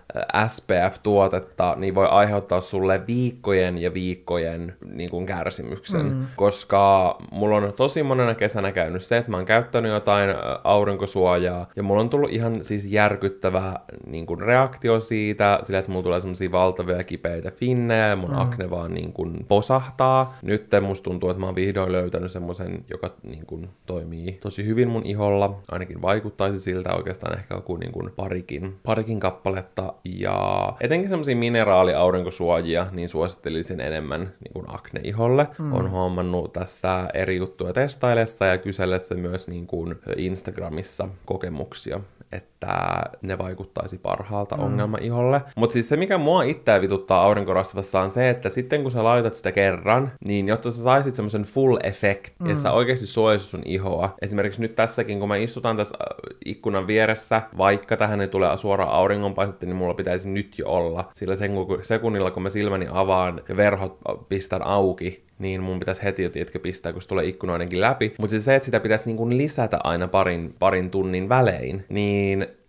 SPF-tuotetta, niin voi aiheuttaa sulle viikkojen ja viikkojen niin kuin kärsimyksen. Mm. Koska mulla on tosi monena kesänä käynyt se, että mä oon käyttänyt jotain aurinkosuojaa, ja mulla on tullut ihan siis järkyttävä niin kuin reaktio siitä, sillä että mulla tulee semmosia valtavia kipeitä finnejä, ja mun mm. akne vaan niin kuin posahtaa. Nyt musta tuntuu, että mä oon vihdoin löytänyt semmoisen, joka niin kuin toimii tosi hyvin mun iholla, ainakin vaikuttaisi siltä oikeastaan ehkä joku niin kuin parikin, parikin kappaletta. Ja etenkin semmoisia mineraaliaurinkosuojia, niin suosittelisin enemmän niin kuin akne-iholle. Mm. On huomannut tässä eri juttuja testailessa ja kysellessä myös niin kuin Instagramissa kokemuksia että ne vaikuttaisi parhaalta mm. ongelmaiholle. Mutta siis se, mikä mua itseä vituttaa aurinkorasvassa on se, että sitten kun sä laitat sitä kerran, niin jotta sä saisit semmoisen full effect, mm. ja sä oikeasti suojaisit sun ihoa. Esimerkiksi nyt tässäkin, kun mä istutaan tässä äh, ikkunan vieressä, vaikka tähän ei tule suoraan auringonpaistetta, niin mulla pitäisi nyt jo olla. Sillä sen sekunnilla, kun mä silmäni avaan ja verhot pistän auki, niin mun pitäisi heti jo, tiedätkö, pistää, kun se tulee ikkunoidenkin läpi. Mutta siis se, että sitä pitäisi niin lisätä aina parin, parin tunnin välein, niin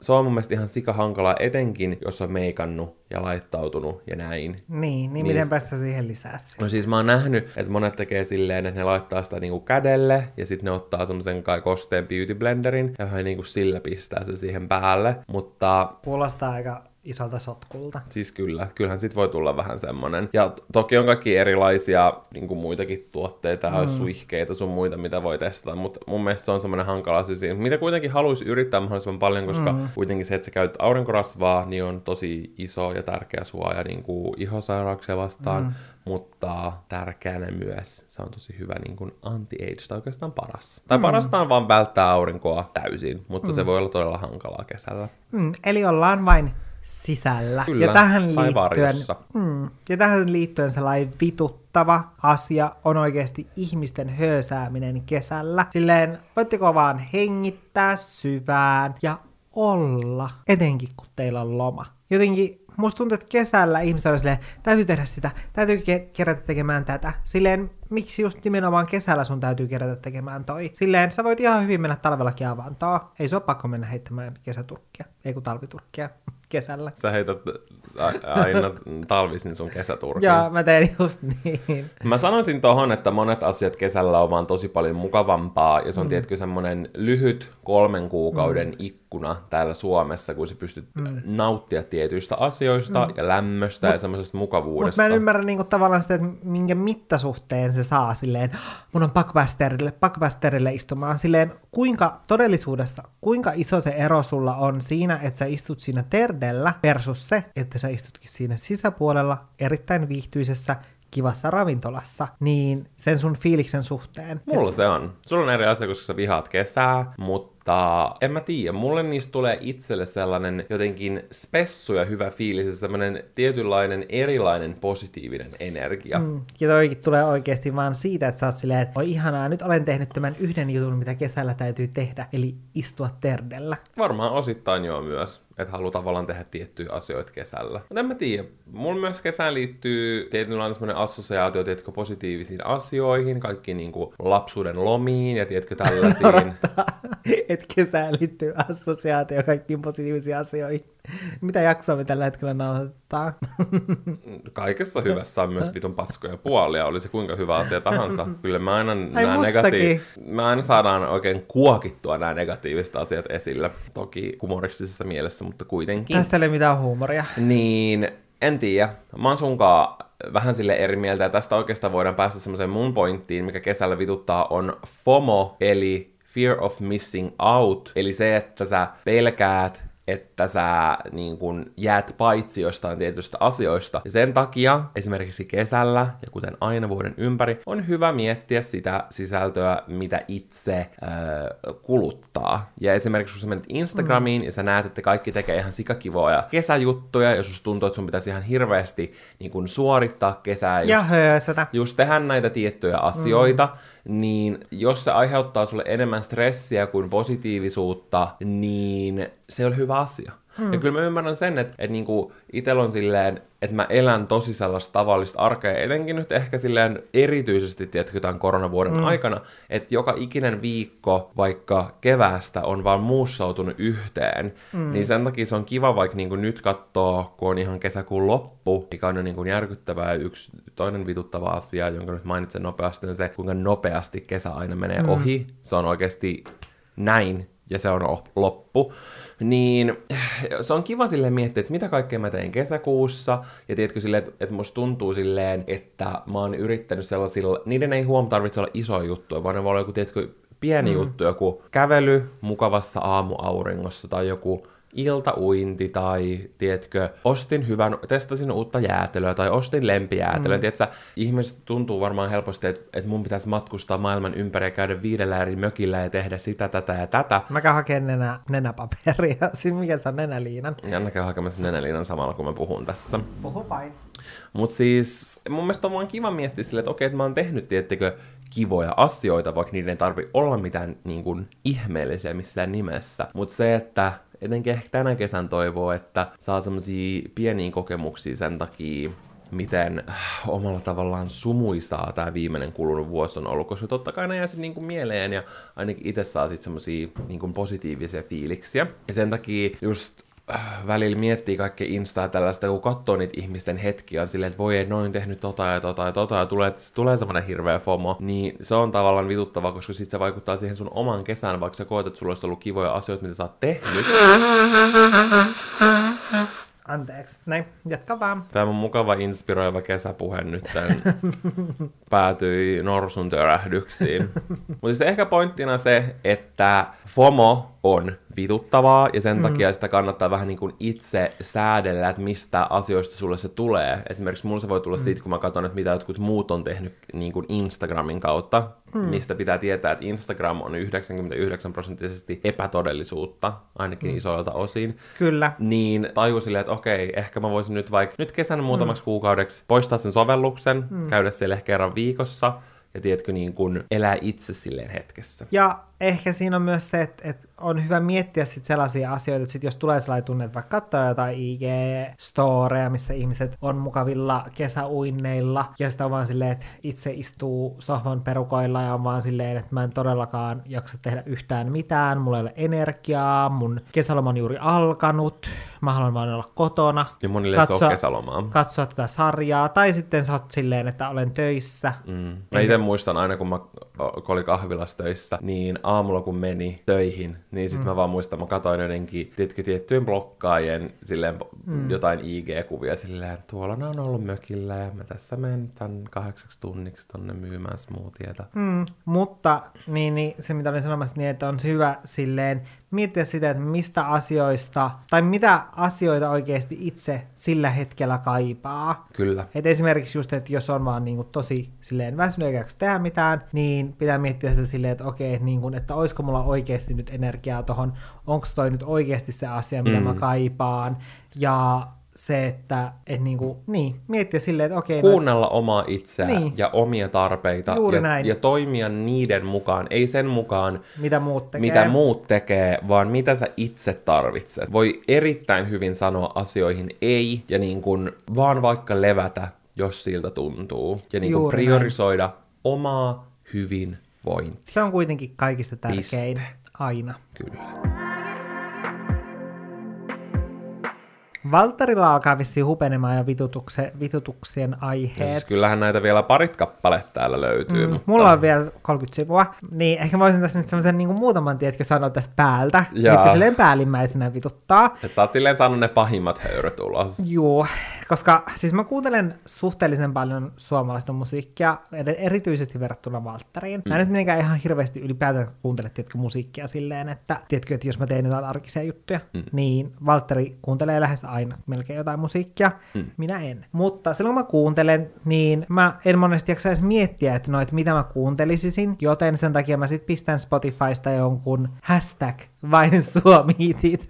se on mun mielestä ihan sika hankalaa, etenkin jos on meikannut ja laittautunut ja näin. Niin, niin, niin miten päästä siihen lisää? No siis mä oon nähnyt, että monet tekee silleen, että ne laittaa sitä niinku kädelle ja sitten ne ottaa semmoisen kai kosteen beauty blenderin ja vähän niinku sillä pistää se siihen päälle, mutta... Kuulostaa aika isolta sotkulta. Siis kyllä, kyllähän sit voi tulla vähän semmonen. Ja toki on kaikki erilaisia niin kuin muitakin tuotteita, mm. suihkeita sun muita, mitä voi testata, mutta mun mielestä se on semmoinen hankala siinä. Mitä kuitenkin haluaisi yrittää mahdollisimman paljon, koska mm. kuitenkin se, että sä käytät aurinkorasvaa, niin on tosi iso ja tärkeä suoja niin kuin ihosairauksia vastaan. Mm mutta tärkeänä myös se on tosi hyvä niin kuin anti-age, tai oikeastaan paras. Tai mm. parasta on vaan välttää aurinkoa täysin, mutta mm. se voi olla todella hankalaa kesällä. Mm, eli ollaan vain sisällä. Kyllä, ja tähän liittyen, mm, ja tähän liittyen sellainen vituttava asia on oikeasti ihmisten höösääminen kesällä. Silleen, voitteko vaan hengittää syvään ja olla, etenkin kun teillä on loma. Jotenkin musta tuntuu, että kesällä ihmiset on silleen, täytyy tehdä sitä, täytyy ke- kerätä tekemään tätä. Silleen, miksi just nimenomaan kesällä sun täytyy kerätä tekemään toi? Silleen, sä voit ihan hyvin mennä talvellakin avantoon. Ei se ole pakko mennä heittämään kesäturkkia, ei kun talviturkkia kesällä. Sä heität aina talvisin sun kesäturkin. Joo, mä teen just niin. Mä sanoisin tohon, että monet asiat kesällä on vaan tosi paljon mukavampaa, ja se on mm. tietenkin semmoinen lyhyt kolmen kuukauden mm. ikkuna täällä Suomessa, kun sä pystyt mm. nauttia tietyistä asioista mm. ja lämmöstä mut, ja semmoisesta mukavuudesta. Mutta mä en ymmärrä niinku tavallaan sitä, että minkä mittasuhteen se saa silleen, mun on pakvästerille, pakvästerille istumaan, silleen kuinka todellisuudessa, kuinka iso se ero sulla on siinä, että sä istut siinä terdellä versus se, että sä istutkin siinä sisäpuolella erittäin viihtyisessä kivassa ravintolassa, niin sen sun fiiliksen suhteen. Mulla se on. Sulla on eri asia, koska sä vihaat kesää, mutta mutta en mä tiedä, mulle niistä tulee itselle sellainen jotenkin spessu ja hyvä fiilis sellainen tietynlainen erilainen positiivinen energia. Mm, ja toikin tulee oikeasti vaan siitä, että sä oot silleen, että oi ihanaa, nyt olen tehnyt tämän yhden jutun, mitä kesällä täytyy tehdä, eli istua terdellä. Varmaan osittain joo myös, että haluaa tavallaan tehdä tiettyjä asioita kesällä. Mutta en mä tiedä, mulla myös kesään liittyy tietynlainen semmoinen assosiaatio, tiedätkö, positiivisiin asioihin, kaikki niin kuin lapsuuden lomiin ja tiedätkö tällaisiin että kesään liittyy assosiaatio kaikkiin positiivisiin asioihin. Mitä jaksoa me tällä hetkellä nauhoittaa? Kaikessa hyvässä on myös vitun paskoja puolia, oli se kuinka hyvä asia tahansa. Kyllä mä aina, nämä negati- me aina saadaan oikein kuokittua nämä negatiiviset asiat esille. Toki humoristisessa mielessä, mutta kuitenkin. Tästä ei ole mitään huumoria. Niin, en tiedä. Mä oon sunkaan vähän sille eri mieltä, ja tästä oikeastaan voidaan päästä semmoiseen mun pointtiin, mikä kesällä vituttaa, on FOMO, eli fear of missing out, eli se, että sä pelkäät että sä niin kun, jäät paitsi jostain tietystä asioista. Ja sen takia esimerkiksi kesällä, ja kuten aina vuoden ympäri, on hyvä miettiä sitä sisältöä, mitä itse öö, kuluttaa. Ja esimerkiksi kun sä menet Instagramiin mm. ja sä näet, että kaikki tekee ihan sikakivoja kesäjuttuja, ja jos tuntuu, että sun pitäisi ihan hirveästi niin kun, suorittaa kesää. Ja höösätä. Just tehdä näitä tiettyjä asioita, mm. Niin jos se aiheuttaa sulle enemmän stressiä kuin positiivisuutta, niin se on hyvä asia. Mm. Ja kyllä mä ymmärrän sen, että, että niinku itsellä on silleen, että mä elän tosi sellaista tavallista arkea, etenkin nyt ehkä silleen erityisesti, tiedätkö, tämän koronavuoden mm. aikana, että joka ikinen viikko vaikka keväästä on vaan muussautunut yhteen, mm. niin sen takia se on kiva vaikka niinku nyt katsoa, kun on ihan kesäkuun loppu, mikä on jo niinku järkyttävää yksi toinen vituttava asia, jonka nyt mainitsen nopeasti, on se, kuinka nopeasti kesä aina menee mm. ohi. Se on oikeasti näin ja se on loppu. Niin se on kiva silleen miettiä, että mitä kaikkea mä tein kesäkuussa, ja tiedätkö silleen, että, että musta tuntuu silleen, että mä oon yrittänyt sellaisilla, niiden ei huom tarvitse olla iso juttu, vaan ne voi olla joku, tiedätkö, pieni mm. juttu, joku kävely mukavassa aamuauringossa tai joku iltauinti tai, tiedätkö, ostin hyvän, testasin uutta jäätelöä tai ostin lempijäätelöä. Mm. Tiedätkö, ihmiset tuntuu varmaan helposti, että, että mun pitäisi matkustaa maailman ympäri ja käydä viidellä eri mökillä ja tehdä sitä, tätä ja tätä. Mä käyn hakemaan nenä, nenäpaperia. Siis mikä se on nenäliinan? Ja mä käyn hakemassa nenäliinan samalla, kun mä puhun tässä. Puhu vain. Mutta siis mun mielestä on vaan kiva miettiä sille, että okei, että mä oon tehnyt, tiettekö, kivoja asioita, vaikka niiden ei tarvi olla mitään niin kuin, ihmeellisiä missään nimessä. Mutta se, että etenkin ehkä tänä kesän toivoo, että saa semmosia pieniä kokemuksia sen takia, miten äh, omalla tavallaan sumuisaa tämä viimeinen kulunut vuosi on ollut, koska totta kai ne jää sitten niinku mieleen ja ainakin itse saa sitten semmosia niinku positiivisia fiiliksiä. Ja sen takia just välillä miettii kaikki Instaa tällaista, kun katsoo niitä ihmisten hetkiä, on silleen, että voi ei, noin tehnyt tota ja tota ja tota, ja tulee, tulee semmoinen hirveä FOMO, niin se on tavallaan vituttava, koska sitten se vaikuttaa siihen sun oman kesään, vaikka sä koet, että sulla olisi ollut kivoja asioita, mitä sä oot tehnyt. Anteeksi. Näin, jatka vaan. Tämä on mukava inspiroiva kesäpuhe nyt päätyi norsun törähdyksiin. Mutta siis ehkä pointtina se, että FOMO on vituttavaa, ja sen mm. takia sitä kannattaa vähän niin kuin itse säädellä, että mistä asioista sulle se tulee. Esimerkiksi mulle se voi tulla mm. siitä, kun mä katson, että mitä jotkut muut on tehnyt niin kuin Instagramin kautta, mm. mistä pitää tietää, että Instagram on 99 prosenttisesti epätodellisuutta, ainakin mm. isoilta osin. Kyllä. Niin taju silleen, että okei, ehkä mä voisin nyt vaikka nyt kesän muutamaksi mm. kuukaudeksi poistaa sen sovelluksen, mm. käydä siellä ehkä kerran viikossa, ja tiedätkö, niin kuin elää itse silleen hetkessä. Ja ehkä siinä on myös se, että, että on hyvä miettiä sit sellaisia asioita, että sit jos tulee sellainen tunne, että vaikka katsoo jotain IG-storeja, missä ihmiset on mukavilla kesäuinneilla, ja sitä on vaan silleen, että itse istuu sohvan perukoilla ja on vaan silleen, että mä en todellakaan jaksa tehdä yhtään mitään, mulla ei ole energiaa, mun kesäloma on juuri alkanut, mä haluan vaan olla kotona. Ja monille katsoa, se on kesälomaa. Katsoa tätä sarjaa, tai sitten sä oot silleen, että olen töissä. Mm. Mä itse muistan aina, kun mä kun oli kahvilassa töissä, niin aamulla kun meni töihin, niin sitten mm. mä vaan muistan, mä katsoin jotenkin tietkö, tiettyjen blokkaajien silleen mm. jotain IG-kuvia silleen, tuolla ne on ollut mökillä ja mä tässä menen tämän kahdeksaksi tunniksi tonne myymään smoothieta. Mm. Mutta niin, niin, se mitä olin sanomassa, niin että on se hyvä silleen miettiä sitä, että mistä asioista, tai mitä asioita oikeasti itse sillä hetkellä kaipaa. Kyllä. Et esimerkiksi just, että jos on vaan niin kuin tosi silleen väsynyt eikä tehdä mitään, niin pitää miettiä sitä silleen, että okei, että, niin kuin, että olisiko mulla oikeasti nyt energiaa tohon, onko toi nyt oikeasti se asia, mitä mm. mä kaipaan, ja se, että et niinku, niin, miettiä silleen, että okei. Kuunnella no, omaa itseä niin. ja omia tarpeita Juuri ja, näin. ja toimia niiden mukaan, ei sen mukaan, mitä muut tekee. mitä muut tekee, vaan mitä sä itse tarvitset. Voi erittäin hyvin sanoa asioihin ei ja niin kuin vaan vaikka levätä, jos siltä tuntuu. Ja niin kuin priorisoida näin. omaa hyvinvointia. Se on kuitenkin kaikista tärkein Piste. aina. Kyllä. Valtterilla alkaa vissiin hupenemaan jo vitutukse, vitutuksien Ja aiheet. siis kyllähän näitä vielä parit kappaletta täällä löytyy. Mm, mutta... Mulla on vielä 30 sivua, niin ehkä voisin tässä nyt semmoisen niin muutaman, tiedätkö, sanoa tästä päältä, Jaa. mitkä silleen päällimmäisenä vituttaa. Et sä oot silleen saanut ne pahimmat höyryt ulos. Joo, koska siis mä kuuntelen suhteellisen paljon suomalaista musiikkia, erityisesti verrattuna Valtteriin. Mä en nyt mitenkään ihan hirveästi ylipäätään kuuntele, tiedätkö, musiikkia silleen, että tiedätkö, että jos mä teen jotain arkisia juttuja, mm. niin Valtteri kuuntelee lähes aina melkein jotain musiikkia. Mm. Minä en. Mutta silloin kun mä kuuntelen, niin mä en monesti jaksa edes miettiä, että no, että mitä mä kuuntelisisin, joten sen takia mä sit pistän Spotifysta jonkun hashtag vain suomiitit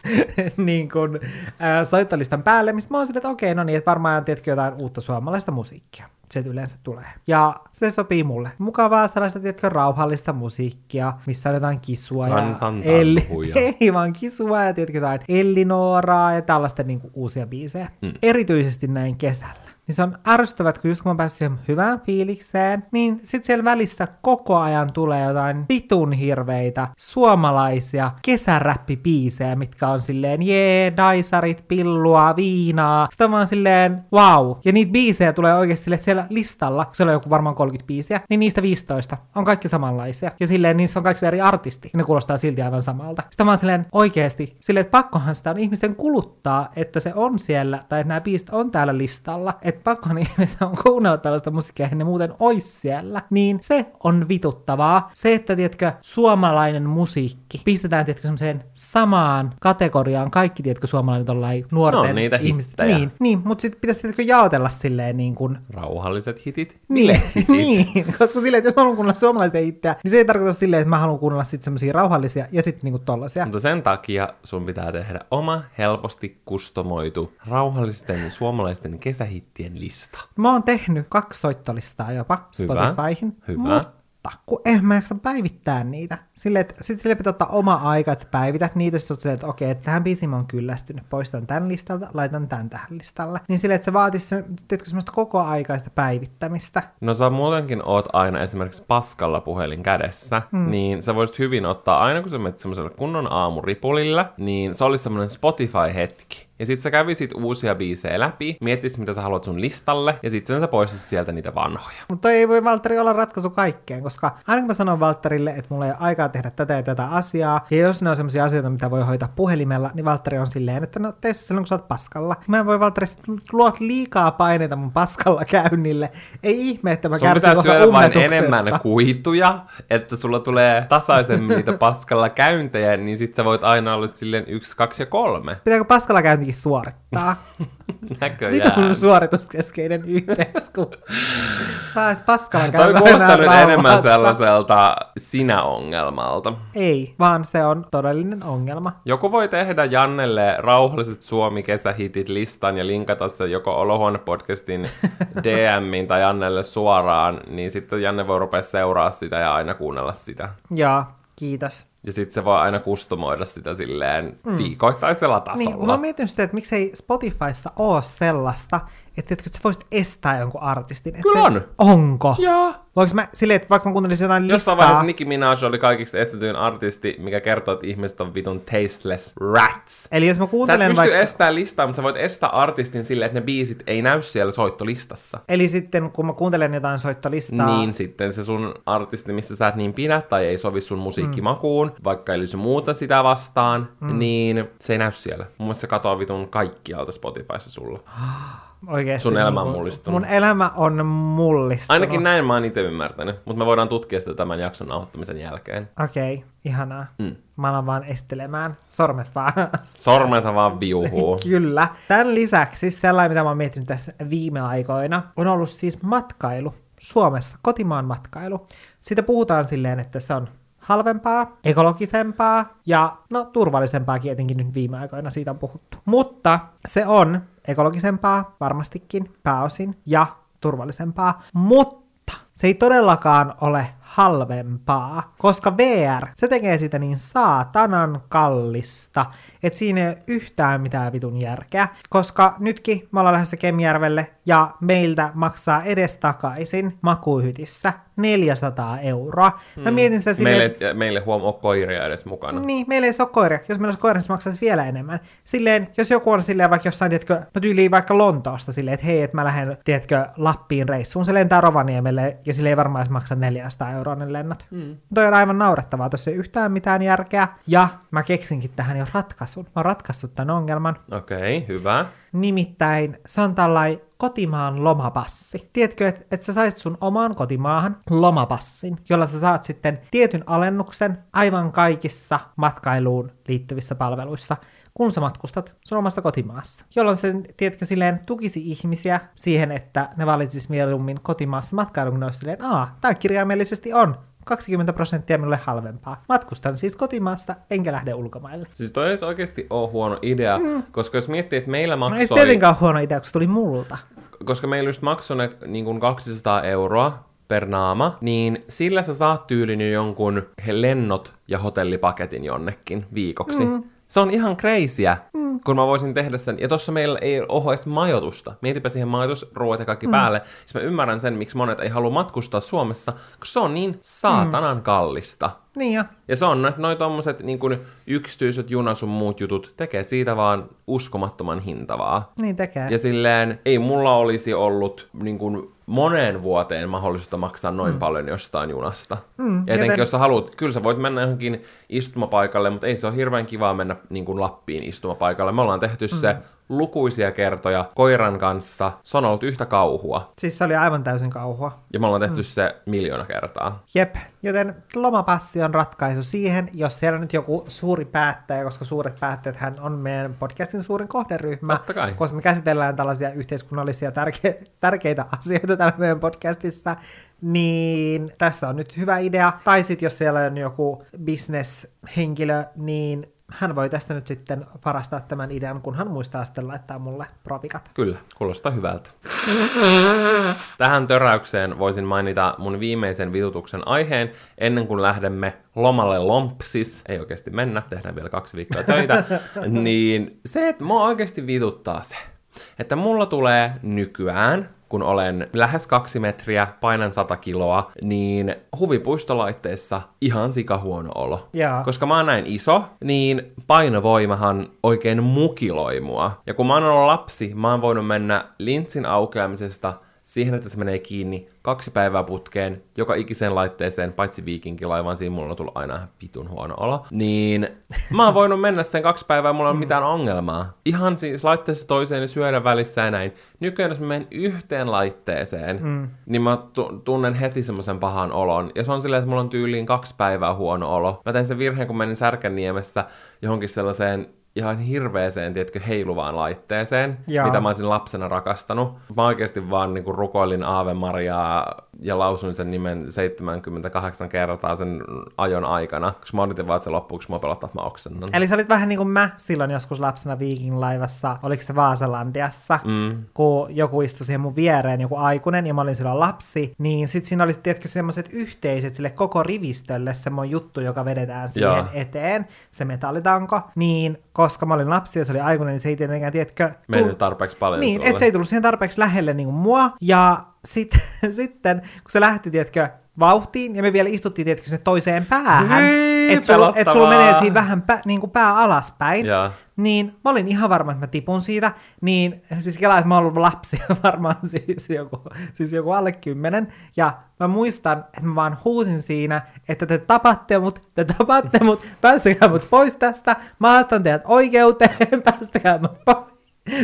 niin kuin, ää, soittolistan päälle, mistä mä oon silleen, että okei, no niin, että varmaan tiedätkö jotain uutta suomalaista musiikkia. Se yleensä tulee. Ja se sopii mulle. Mukavaa sellaista, tiedätkö, rauhallista musiikkia, missä on jotain kisua ja... Elli... Ei vaan kisua ja tiedätkö jotain Ellinooraa ja tällaista niin kuin, uusia biisejä. Mm. Erityisesti näin kesällä. Niin se on ärsyttävää, että kun just kun mä päässyt siihen hyvään fiilikseen, niin sit siellä välissä koko ajan tulee jotain vitun hirveitä suomalaisia kesäräppibiisejä, mitkä on silleen jee, daisarit, pillua, viinaa. On vaan silleen wow. Ja niitä biisejä tulee oikeasti että siellä listalla, kun siellä on joku varmaan 30 biisiä, niin niistä 15 on kaikki samanlaisia. Ja silleen niissä on kaikki eri artisti. Ja ne kuulostaa silti aivan samalta. Mä oon silleen oikeasti, silleen, että pakkohan sitä on ihmisten kuluttaa, että se on siellä, tai että nämä biisit on täällä listalla. Että pakkohan ihmisen on kuunnella tällaista musiikkia, ja ne muuten ois siellä. Niin se on vituttavaa. Se, että tiedätkö, suomalainen musiikki pistetään, tiedätkö, semmoiseen samaan kategoriaan kaikki, tiedätkö, suomalainen tollain nuorten No, niitä ihmiset. hittejä. Niin, niin mutta sitten pitäisi tiedätkö, jaotella silleen niin kuin Rauhalliset hitit. niin, niin, koska silleen, että jos mä haluan kuunnella suomalaisia itseä, niin se ei tarkoita silleen, että mä haluan kuunnella sitten semmoisia rauhallisia ja sitten niinku tollasia. Mutta sen takia sun pitää tehdä oma, helposti kustomoitu, rauhallisten suomalaisten kesähittien lista. Mä oon tehnyt kaksi soittolistaa jopa Hyvä, Spotifyhin, hyvä. mutta kun en mä jaksa päivittää niitä. Silleen, että sit sille pitää ottaa oma aika, että sä päivität niitä, sit silleen, että okei, että tähän biisiin mä oon kyllästynyt, poistan tämän listalta, laitan tämän tähän listalle. Niin silleen, että se vaatisi se, tiedätkö, semmoista koko aikaista päivittämistä. No sä muutenkin oot aina esimerkiksi paskalla puhelin kädessä, mm. niin sä voisit hyvin ottaa, aina kun sä menet semmoiselle kunnon aamuripulille, niin se olisi semmoinen Spotify-hetki. Ja sit sä kävisit uusia biisejä läpi, miettisit mitä sä haluat sun listalle, ja sitten sä poistisit sieltä niitä vanhoja. Mutta ei voi Valtteri olla ratkaisu kaikkeen, koska aina kun mä sanon Valtterille, että mulla ei ole aikaa tehdä tätä ja tätä asiaa, ja jos ne on sellaisia asioita, mitä voi hoitaa puhelimella, niin Valtteri on silleen, että no tee se silloin, kun sä oot paskalla. Mä en voi Valtteri, luot liikaa paineita mun paskalla käynnille. Ei ihme, että mä Sun kärsin pitää syödä vain enemmän kuituja, että sulla tulee tasaisemmin niitä paskalla käyntejä, niin sit sä voit aina olla silleen yksi, kaksi ja kolme. Pitääkö paskalla käyntikin suorittaa? Näköjään. Vitun suorituskeskeinen yhteiskunta. Sä paskalla Toi käydä kuulostaa nyt enemmän sellaiselta sinä-ongelmalta. Ei, vaan se on todellinen ongelma. Joku voi tehdä Jannelle rauhalliset Suomi-kesähitit listan ja linkata se joko Olohuone-podcastin DMiin tai Jannelle suoraan, niin sitten Janne voi rupea seuraa sitä ja aina kuunnella sitä. Joo, kiitos. Ja sitten se voi aina kustomoida sitä silleen viikoittaisella tasolla. Niin, mä oon miettinyt sitä, että miksei Spotifyssa oo sellaista, että, että sä voisit estää jonkun artistin. Että Kyllä se, on. Onko? Joo. Voinko mä silleen, että vaikka mä kuuntelisin jotain listaa... Jossain vaiheessa Nicki Minaj oli kaikista estetyin artisti, mikä kertoo, että ihmiset on vitun tasteless rats. Eli jos mä Sä et kuuntelen pysty vaikka... estää listaa, mutta sä voit estää artistin silleen, että ne biisit ei näy siellä soittolistassa. Eli sitten kun mä kuuntelen jotain soittolistaa... Niin sitten se sun artisti, mistä sä et niin pidä tai ei sovi sun musiikkimakuun, mm. vaikka ei olisi muuta sitä vastaan, mm. niin se ei näy siellä. Mun mielestä se katoaa vitun kaikkialta Spotifyssa sulla. Oikeesti, Sun elämä on niinku- mullistunut. Mun elämä on mullistunut. Ainakin näin mä oon itse ymmärtänyt, mutta me voidaan tutkia sitä tämän jakson nauhoittamisen jälkeen. Okei, okay, ihanaa. Mm. Mä alan vaan estelemään. Sormet vaan. Sormet vaan viuhuu. Kyllä. Tämän lisäksi sellainen, mitä mä oon miettinyt tässä viime aikoina, on ollut siis matkailu. Suomessa, kotimaan matkailu. Siitä puhutaan silleen, että se on halvempaa, ekologisempaa ja no turvallisempaakin etenkin nyt viime aikoina siitä on puhuttu. Mutta se on ekologisempaa varmastikin pääosin ja turvallisempaa, mutta se ei todellakaan ole halvempaa, koska VR, se tekee sitä niin saatanan kallista, että siinä ei ole yhtään mitään vitun järkeä, koska nytkin me ollaan lähdössä Kemijärvelle ja meiltä maksaa edes takaisin 400 euroa. Mä mietin sitä silleen, Meille, ei- meille huom ole koiria edes mukana. niin, meillä ei ole koiria. Jos meillä olisi koira, niin se maksaisi vielä enemmän. Silleen, jos joku on silleen vaikka jossain, tiedätkö, no tyyliin vaikka Lontoosta silleen, että hei, että mä lähden, tiedätkö, Lappiin reissuun, se lentää Rovaniemelle ja sille ei varmaan edes maksa 400 euroa ne lennot. Mm. Toi on aivan naurettavaa, tossa ei yhtään mitään järkeä. Ja mä keksinkin tähän jo ratkaisun. Mä oon ratkaissut tämän ongelman. Okei, okay, hyvä. Nimittäin se on tällainen kotimaan lomapassi. Tiedätkö, että et sä saisit sun omaan kotimaahan lomapassin, jolla sä saat sitten tietyn alennuksen aivan kaikissa matkailuun liittyvissä palveluissa, kun sä matkustat sun omassa kotimaassa. Jolloin se, tiedätkö, silleen tukisi ihmisiä siihen, että ne valitsis mieluummin kotimaassa matkailun, kun ne silleen, aa, tää kirjaimellisesti on 20 prosenttia minulle halvempaa. Matkustan siis kotimaasta, enkä lähde ulkomaille. Siis toi ei oikeasti ole huono idea, mm. koska jos miettii, että meillä No ei maksoi, tietenkään ole huono idea, kun se tuli multa. koska meillä just maksoi niin kuin 200 euroa per naama, niin sillä sä saat tyylin jo jonkun he lennot ja hotellipaketin jonnekin viikoksi. Mm. Se on ihan crazyä, mm. kun mä voisin tehdä sen. Ja tossa meillä ei ole edes majoitusta. Mietipä siihen majoitus, ruoat ja kaikki mm. päälle. Siis mä ymmärrän sen, miksi monet ei halua matkustaa Suomessa, koska se on niin saatanan mm. kallista. Niin jo. Ja se on, että noi tommoset niin kuin yksityiset juna sun muut jutut tekee siitä vaan uskomattoman hintavaa. Niin tekee. Ja silleen, ei mulla olisi ollut niin kuin moneen vuoteen mahdollisuutta maksaa noin mm. paljon jostain junasta. Mm, ja etenkin joten- jos sä haluat, kyllä sä voit mennä johonkin istumapaikalle, mutta ei se ole hirveän kivaa mennä niin kuin Lappiin istumapaikalle. Me ollaan tehty mm. se lukuisia kertoja koiran kanssa. Se on ollut yhtä kauhua. Siis se oli aivan täysin kauhua. Ja me ollaan tehty mm. se miljoona kertaa. Jep, joten lomapassi on ratkaisu siihen, jos siellä on nyt joku suuri päättäjä, koska suuret päättäjät hän on meidän podcastin suurin kohderyhmä, Totta kai. koska me käsitellään tällaisia yhteiskunnallisia tärke- tärkeitä asioita täällä meidän podcastissa, niin tässä on nyt hyvä idea. Tai sitten jos siellä on joku bisneshenkilö, niin hän voi tästä nyt sitten varastaa tämän idean, kun hän muistaa sitten laittaa mulle propikat. Kyllä, kuulostaa hyvältä. Tähän töräykseen voisin mainita mun viimeisen vitutuksen aiheen ennen kuin lähdemme lomalle lompsis. Ei oikeasti mennä, tehdään vielä kaksi viikkoa töitä. niin se, että mua oikeasti vituttaa se, että mulla tulee nykyään kun olen lähes kaksi metriä, painan 100 kiloa, niin huvipuistolaitteissa ihan sikahuono olo. Jaa. Koska mä oon näin iso, niin painovoimahan oikein mukiloi mua. Ja kun mä oon ollut lapsi, mä oon voinut mennä lintsin aukeamisesta siihen, että se menee kiinni kaksi päivää putkeen, joka ikiseen laitteeseen, paitsi viikinkilaivaan, siinä mulla on tullut aina vitun huono olo. Niin mä oon voinut mennä sen kaksi päivää, mulla ei ole mitään ongelmaa. Ihan siis laitteesta toiseen ja syödä välissä ja näin. Nykyään jos mä menen yhteen laitteeseen, mm. niin mä tu- tunnen heti semmoisen pahan olon. Ja se on silleen, että mulla on tyyliin kaksi päivää huono olo. Mä tein sen virheen, kun menin Särkänniemessä johonkin sellaiseen ihan hirveeseen, tiedätkö, heiluvaan laitteeseen, Jaa. mitä mä olisin lapsena rakastanut. Mä oikeasti vaan niin rukoilin Aave Mariaa ja lausuin sen nimen 78 kertaa sen ajon aikana, koska mä odotin vaan, että se loppuu, koska mä pelottaa, että mä oksennan. Eli sä olit vähän niin kuin mä silloin joskus lapsena Viking laivassa, oliko se Vaasalandiassa, mm. kun joku istui siihen mun viereen, joku aikuinen, ja mä olin silloin lapsi, niin sit siinä oli, tiedätkö, semmoiset yhteiset sille koko rivistölle semmoinen juttu, joka vedetään siihen Joo. eteen, se metallitanko, niin koska mä olin lapsi ja se oli aikuinen, niin se ei tietenkään, tiedätkö... Mennyt tarpeeksi paljon Niin, että se ei tullut siihen tarpeeksi lähelle niin kuin mua, ja sit, sitten, kun se lähti, tiedätkö, vauhtiin, ja me vielä istuttiin, tiedätkö, sinne toiseen päähän, että sulla, et sulla pelottavaa. menee siinä vähän pä, niin kuin pää alaspäin, Joo. niin mä olin ihan varma, että mä tipun siitä, niin siis kelaa, että mä oon ollut lapsi varmaan siis joku, siis joku alle kymmenen, ja mä muistan, että mä vaan huusin siinä, että te tapatte mut, te tapatte mut, päästäkää mut pois tästä, mä haastan teidät oikeuteen, päästäkää mut pois.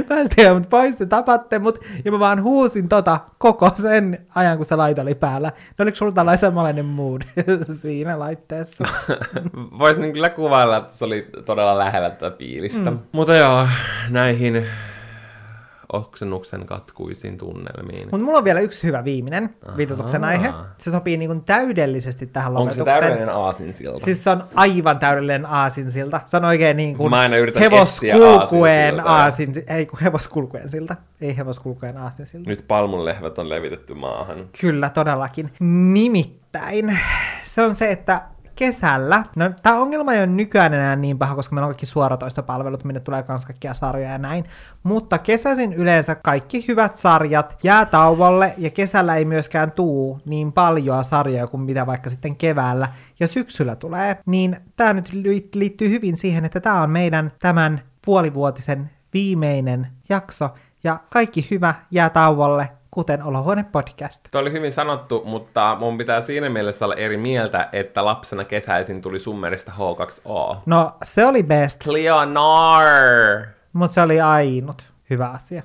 Päästäkää mut pois, te tapatte mut, ja mä vaan huusin tota koko sen ajan, kun se laite oli päällä. No oliko sulla tällainen samanlainen mood siinä laitteessa? Voisin niin kyllä kuvailla, että se oli todella lähellä tätä fiilistä. Mm. Mutta joo, näihin oksennuksen katkuisiin tunnelmiin. Mutta mulla on vielä yksi hyvä viimeinen vitutuksen aihe. Se sopii niin kuin täydellisesti tähän Onko se lopetukseen. täydellinen aasinsilta? Siis se on aivan täydellinen aasinsilta. Se on oikein niin kuin Mä aina yritän hevoskulkueen etsiä aasinsiltaa. aasin, ei kun hevoskulkueen silta. Ei hevoskulkueen aasinsilta. Nyt palmunlehvät on levitetty maahan. Kyllä, todellakin. Nimittäin se on se, että kesällä, no tämä ongelma ei ole nykyään enää niin paha, koska meillä on kaikki suoratoistopalvelut, minne tulee kans kaikkia sarjoja ja näin, mutta kesäisin yleensä kaikki hyvät sarjat jää tauolle ja kesällä ei myöskään tuu niin paljon sarjoja kuin mitä vaikka sitten keväällä ja syksyllä tulee, niin tämä nyt li- liittyy hyvin siihen, että tämä on meidän tämän puolivuotisen viimeinen jakso ja kaikki hyvä jää tauolle, kuten Olohuone podcast. Tuo oli hyvin sanottu, mutta mun pitää siinä mielessä olla eri mieltä, että lapsena kesäisin tuli summerista H2O. No, se oli best, Leonard! mutta se oli ainut hyvä asia.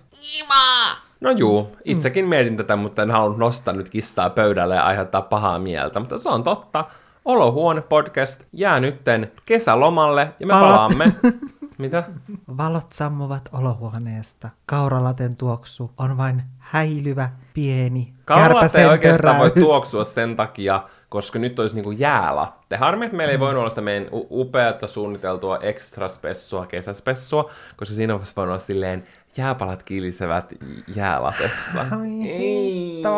No juu, itsekin mietin tätä, mutta en halunnut nostaa nyt kissaa pöydälle ja aiheuttaa pahaa mieltä, mutta se on totta. Olohuone podcast jää nytten kesälomalle ja me Valot. palaamme. Mitä? Valot sammuvat olohuoneesta. Kauralaten tuoksu on vain 嗨，一律吧。Pieni, Kaulatte ei oikeastaan voi tuoksua sen takia, koska nyt olisi niinku jäälatte. Harmi, että meillä ei voinut olla sitä meidän upeata suunniteltua extra spessua, kesäspessua, koska siinä olisi voinut olla silleen jääpalat kilisevät jäälatessa. Hitto.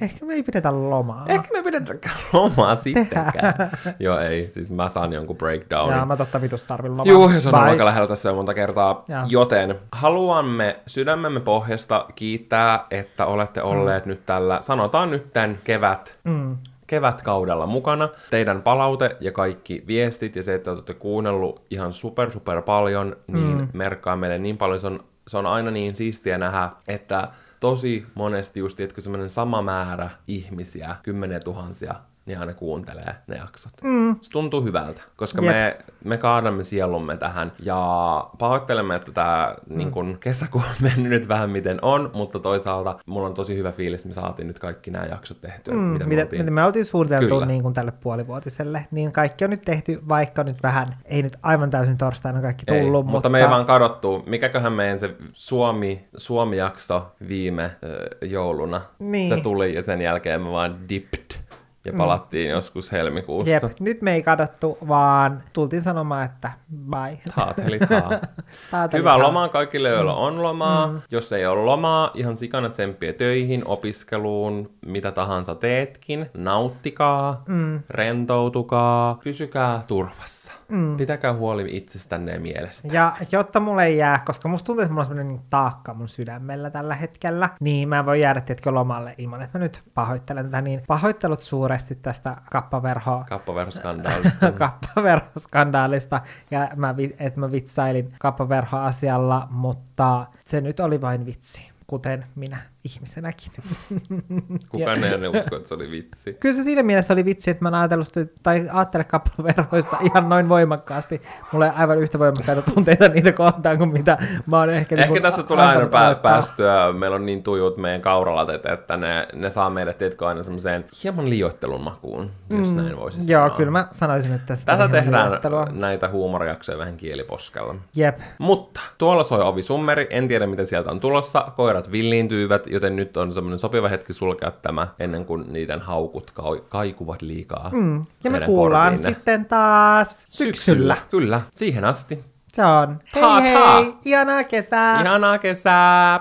Ehkä me ei pidetä lomaa. Ehkä me pidetäänkään lomaa sittenkään. Joo, ei. Siis mä saan jonkun breakdownin. Ja mä totta vitus tarvin lomaa. Juu, ja se on aika lähellä tässä jo monta kertaa. Joo. Joten haluamme sydämemme pohjasta kiittää, että olette olleet nyt tällä, sanotaan nyt tämän kevät, Mm. kevätkaudella mukana. Teidän palaute ja kaikki viestit ja se, että olette kuunnellut ihan super super paljon, niin mm. merkkaa meille niin paljon. Se on, se on aina niin siistiä nähdä, että tosi monesti just, että semmoinen sama määrä ihmisiä, kymmeniä tuhansia, niin aina kuuntelee ne jaksot. Mm. Se tuntuu hyvältä, koska Jep. me, me kaadamme sielumme tähän ja pahoittelemme, että tämä mm. niin kun, kesäkuu on mennyt nyt vähän miten on, mutta toisaalta mulla on tosi hyvä fiilis, että me saatiin nyt kaikki nämä jaksot tehtyä, Mm, mitä me mitä, oltiin. mitä me oltiin suunniteltu Kyllä. niin kuin tälle puolivuotiselle, niin kaikki on nyt tehty, vaikka nyt vähän, ei nyt aivan täysin torstaina kaikki Ei, tullut, mutta, mutta me ei vaan kadottu. Mikäköhän meidän se Suomi, Suomi-jakso viime ö, jouluna, Niin. se tuli ja sen jälkeen me vaan dipped ja palattiin mm. joskus helmikuussa. Jep, nyt me ei kadottu, vaan tultiin sanomaan, että bye. Taatelit haa. Taatelit Hyvää haa. lomaa kaikille, joilla on lomaa. Mm. Jos ei ole lomaa, ihan sikana tsemppiä töihin, opiskeluun, mitä tahansa teetkin. Nauttikaa, mm. rentoutukaa, pysykää turvassa. Mm. Pitäkää huoli itsestänne ja mielestä. Ja jotta mulle ei jää, koska musta tuntuu, että mulla on semmoinen niin taakka mun sydämellä tällä hetkellä, niin mä en voi jäädä tietkö lomalle ilman, että mä nyt pahoittelen tätä. Niin pahoittelut suuresti tästä kappaverhoa Kappaverhoskandaalista. kappaverhoskandaalista ja mä, että mä vitsailin kappaverho-asialla, mutta se nyt oli vain vitsi, kuten minä ihmisenäkin. Kukaan ei usko, että se oli vitsi. Kyllä se siinä mielessä oli vitsi, että mä en ajatellut, tai ajattele kappaverhoista ihan noin voimakkaasti. Mulla ei aivan yhtä voimakkaita tunteita niitä kohtaan kuin mitä mä oon ehkä... Ehkä niinku tässä tulee aina pää- päästyä, meillä on niin tujut meidän kauralatet, että ne, ne saa meidät, tiedätkö, aina semmoiseen hieman liioittelun makuun, jos näin voisi Mm. Joo, sanoa. kyllä mä sanoisin, että tässä Tätä tehdään näitä huumorijaksoja vähän kieliposkella. Jep. Mutta tuolla soi ovi summeri, en tiedä mitä sieltä on tulossa, koirat villiintyivät, joten nyt on semmoinen sopiva hetki sulkea tämä ennen kuin niiden haukut ka- kaikuvat liikaa. Mm. Ja me kuullaan korviinne. sitten taas syksyllä. Kyllä, siihen asti. Se on. Hei hei, haa. ihanaa kesää. Ihanaa kesää!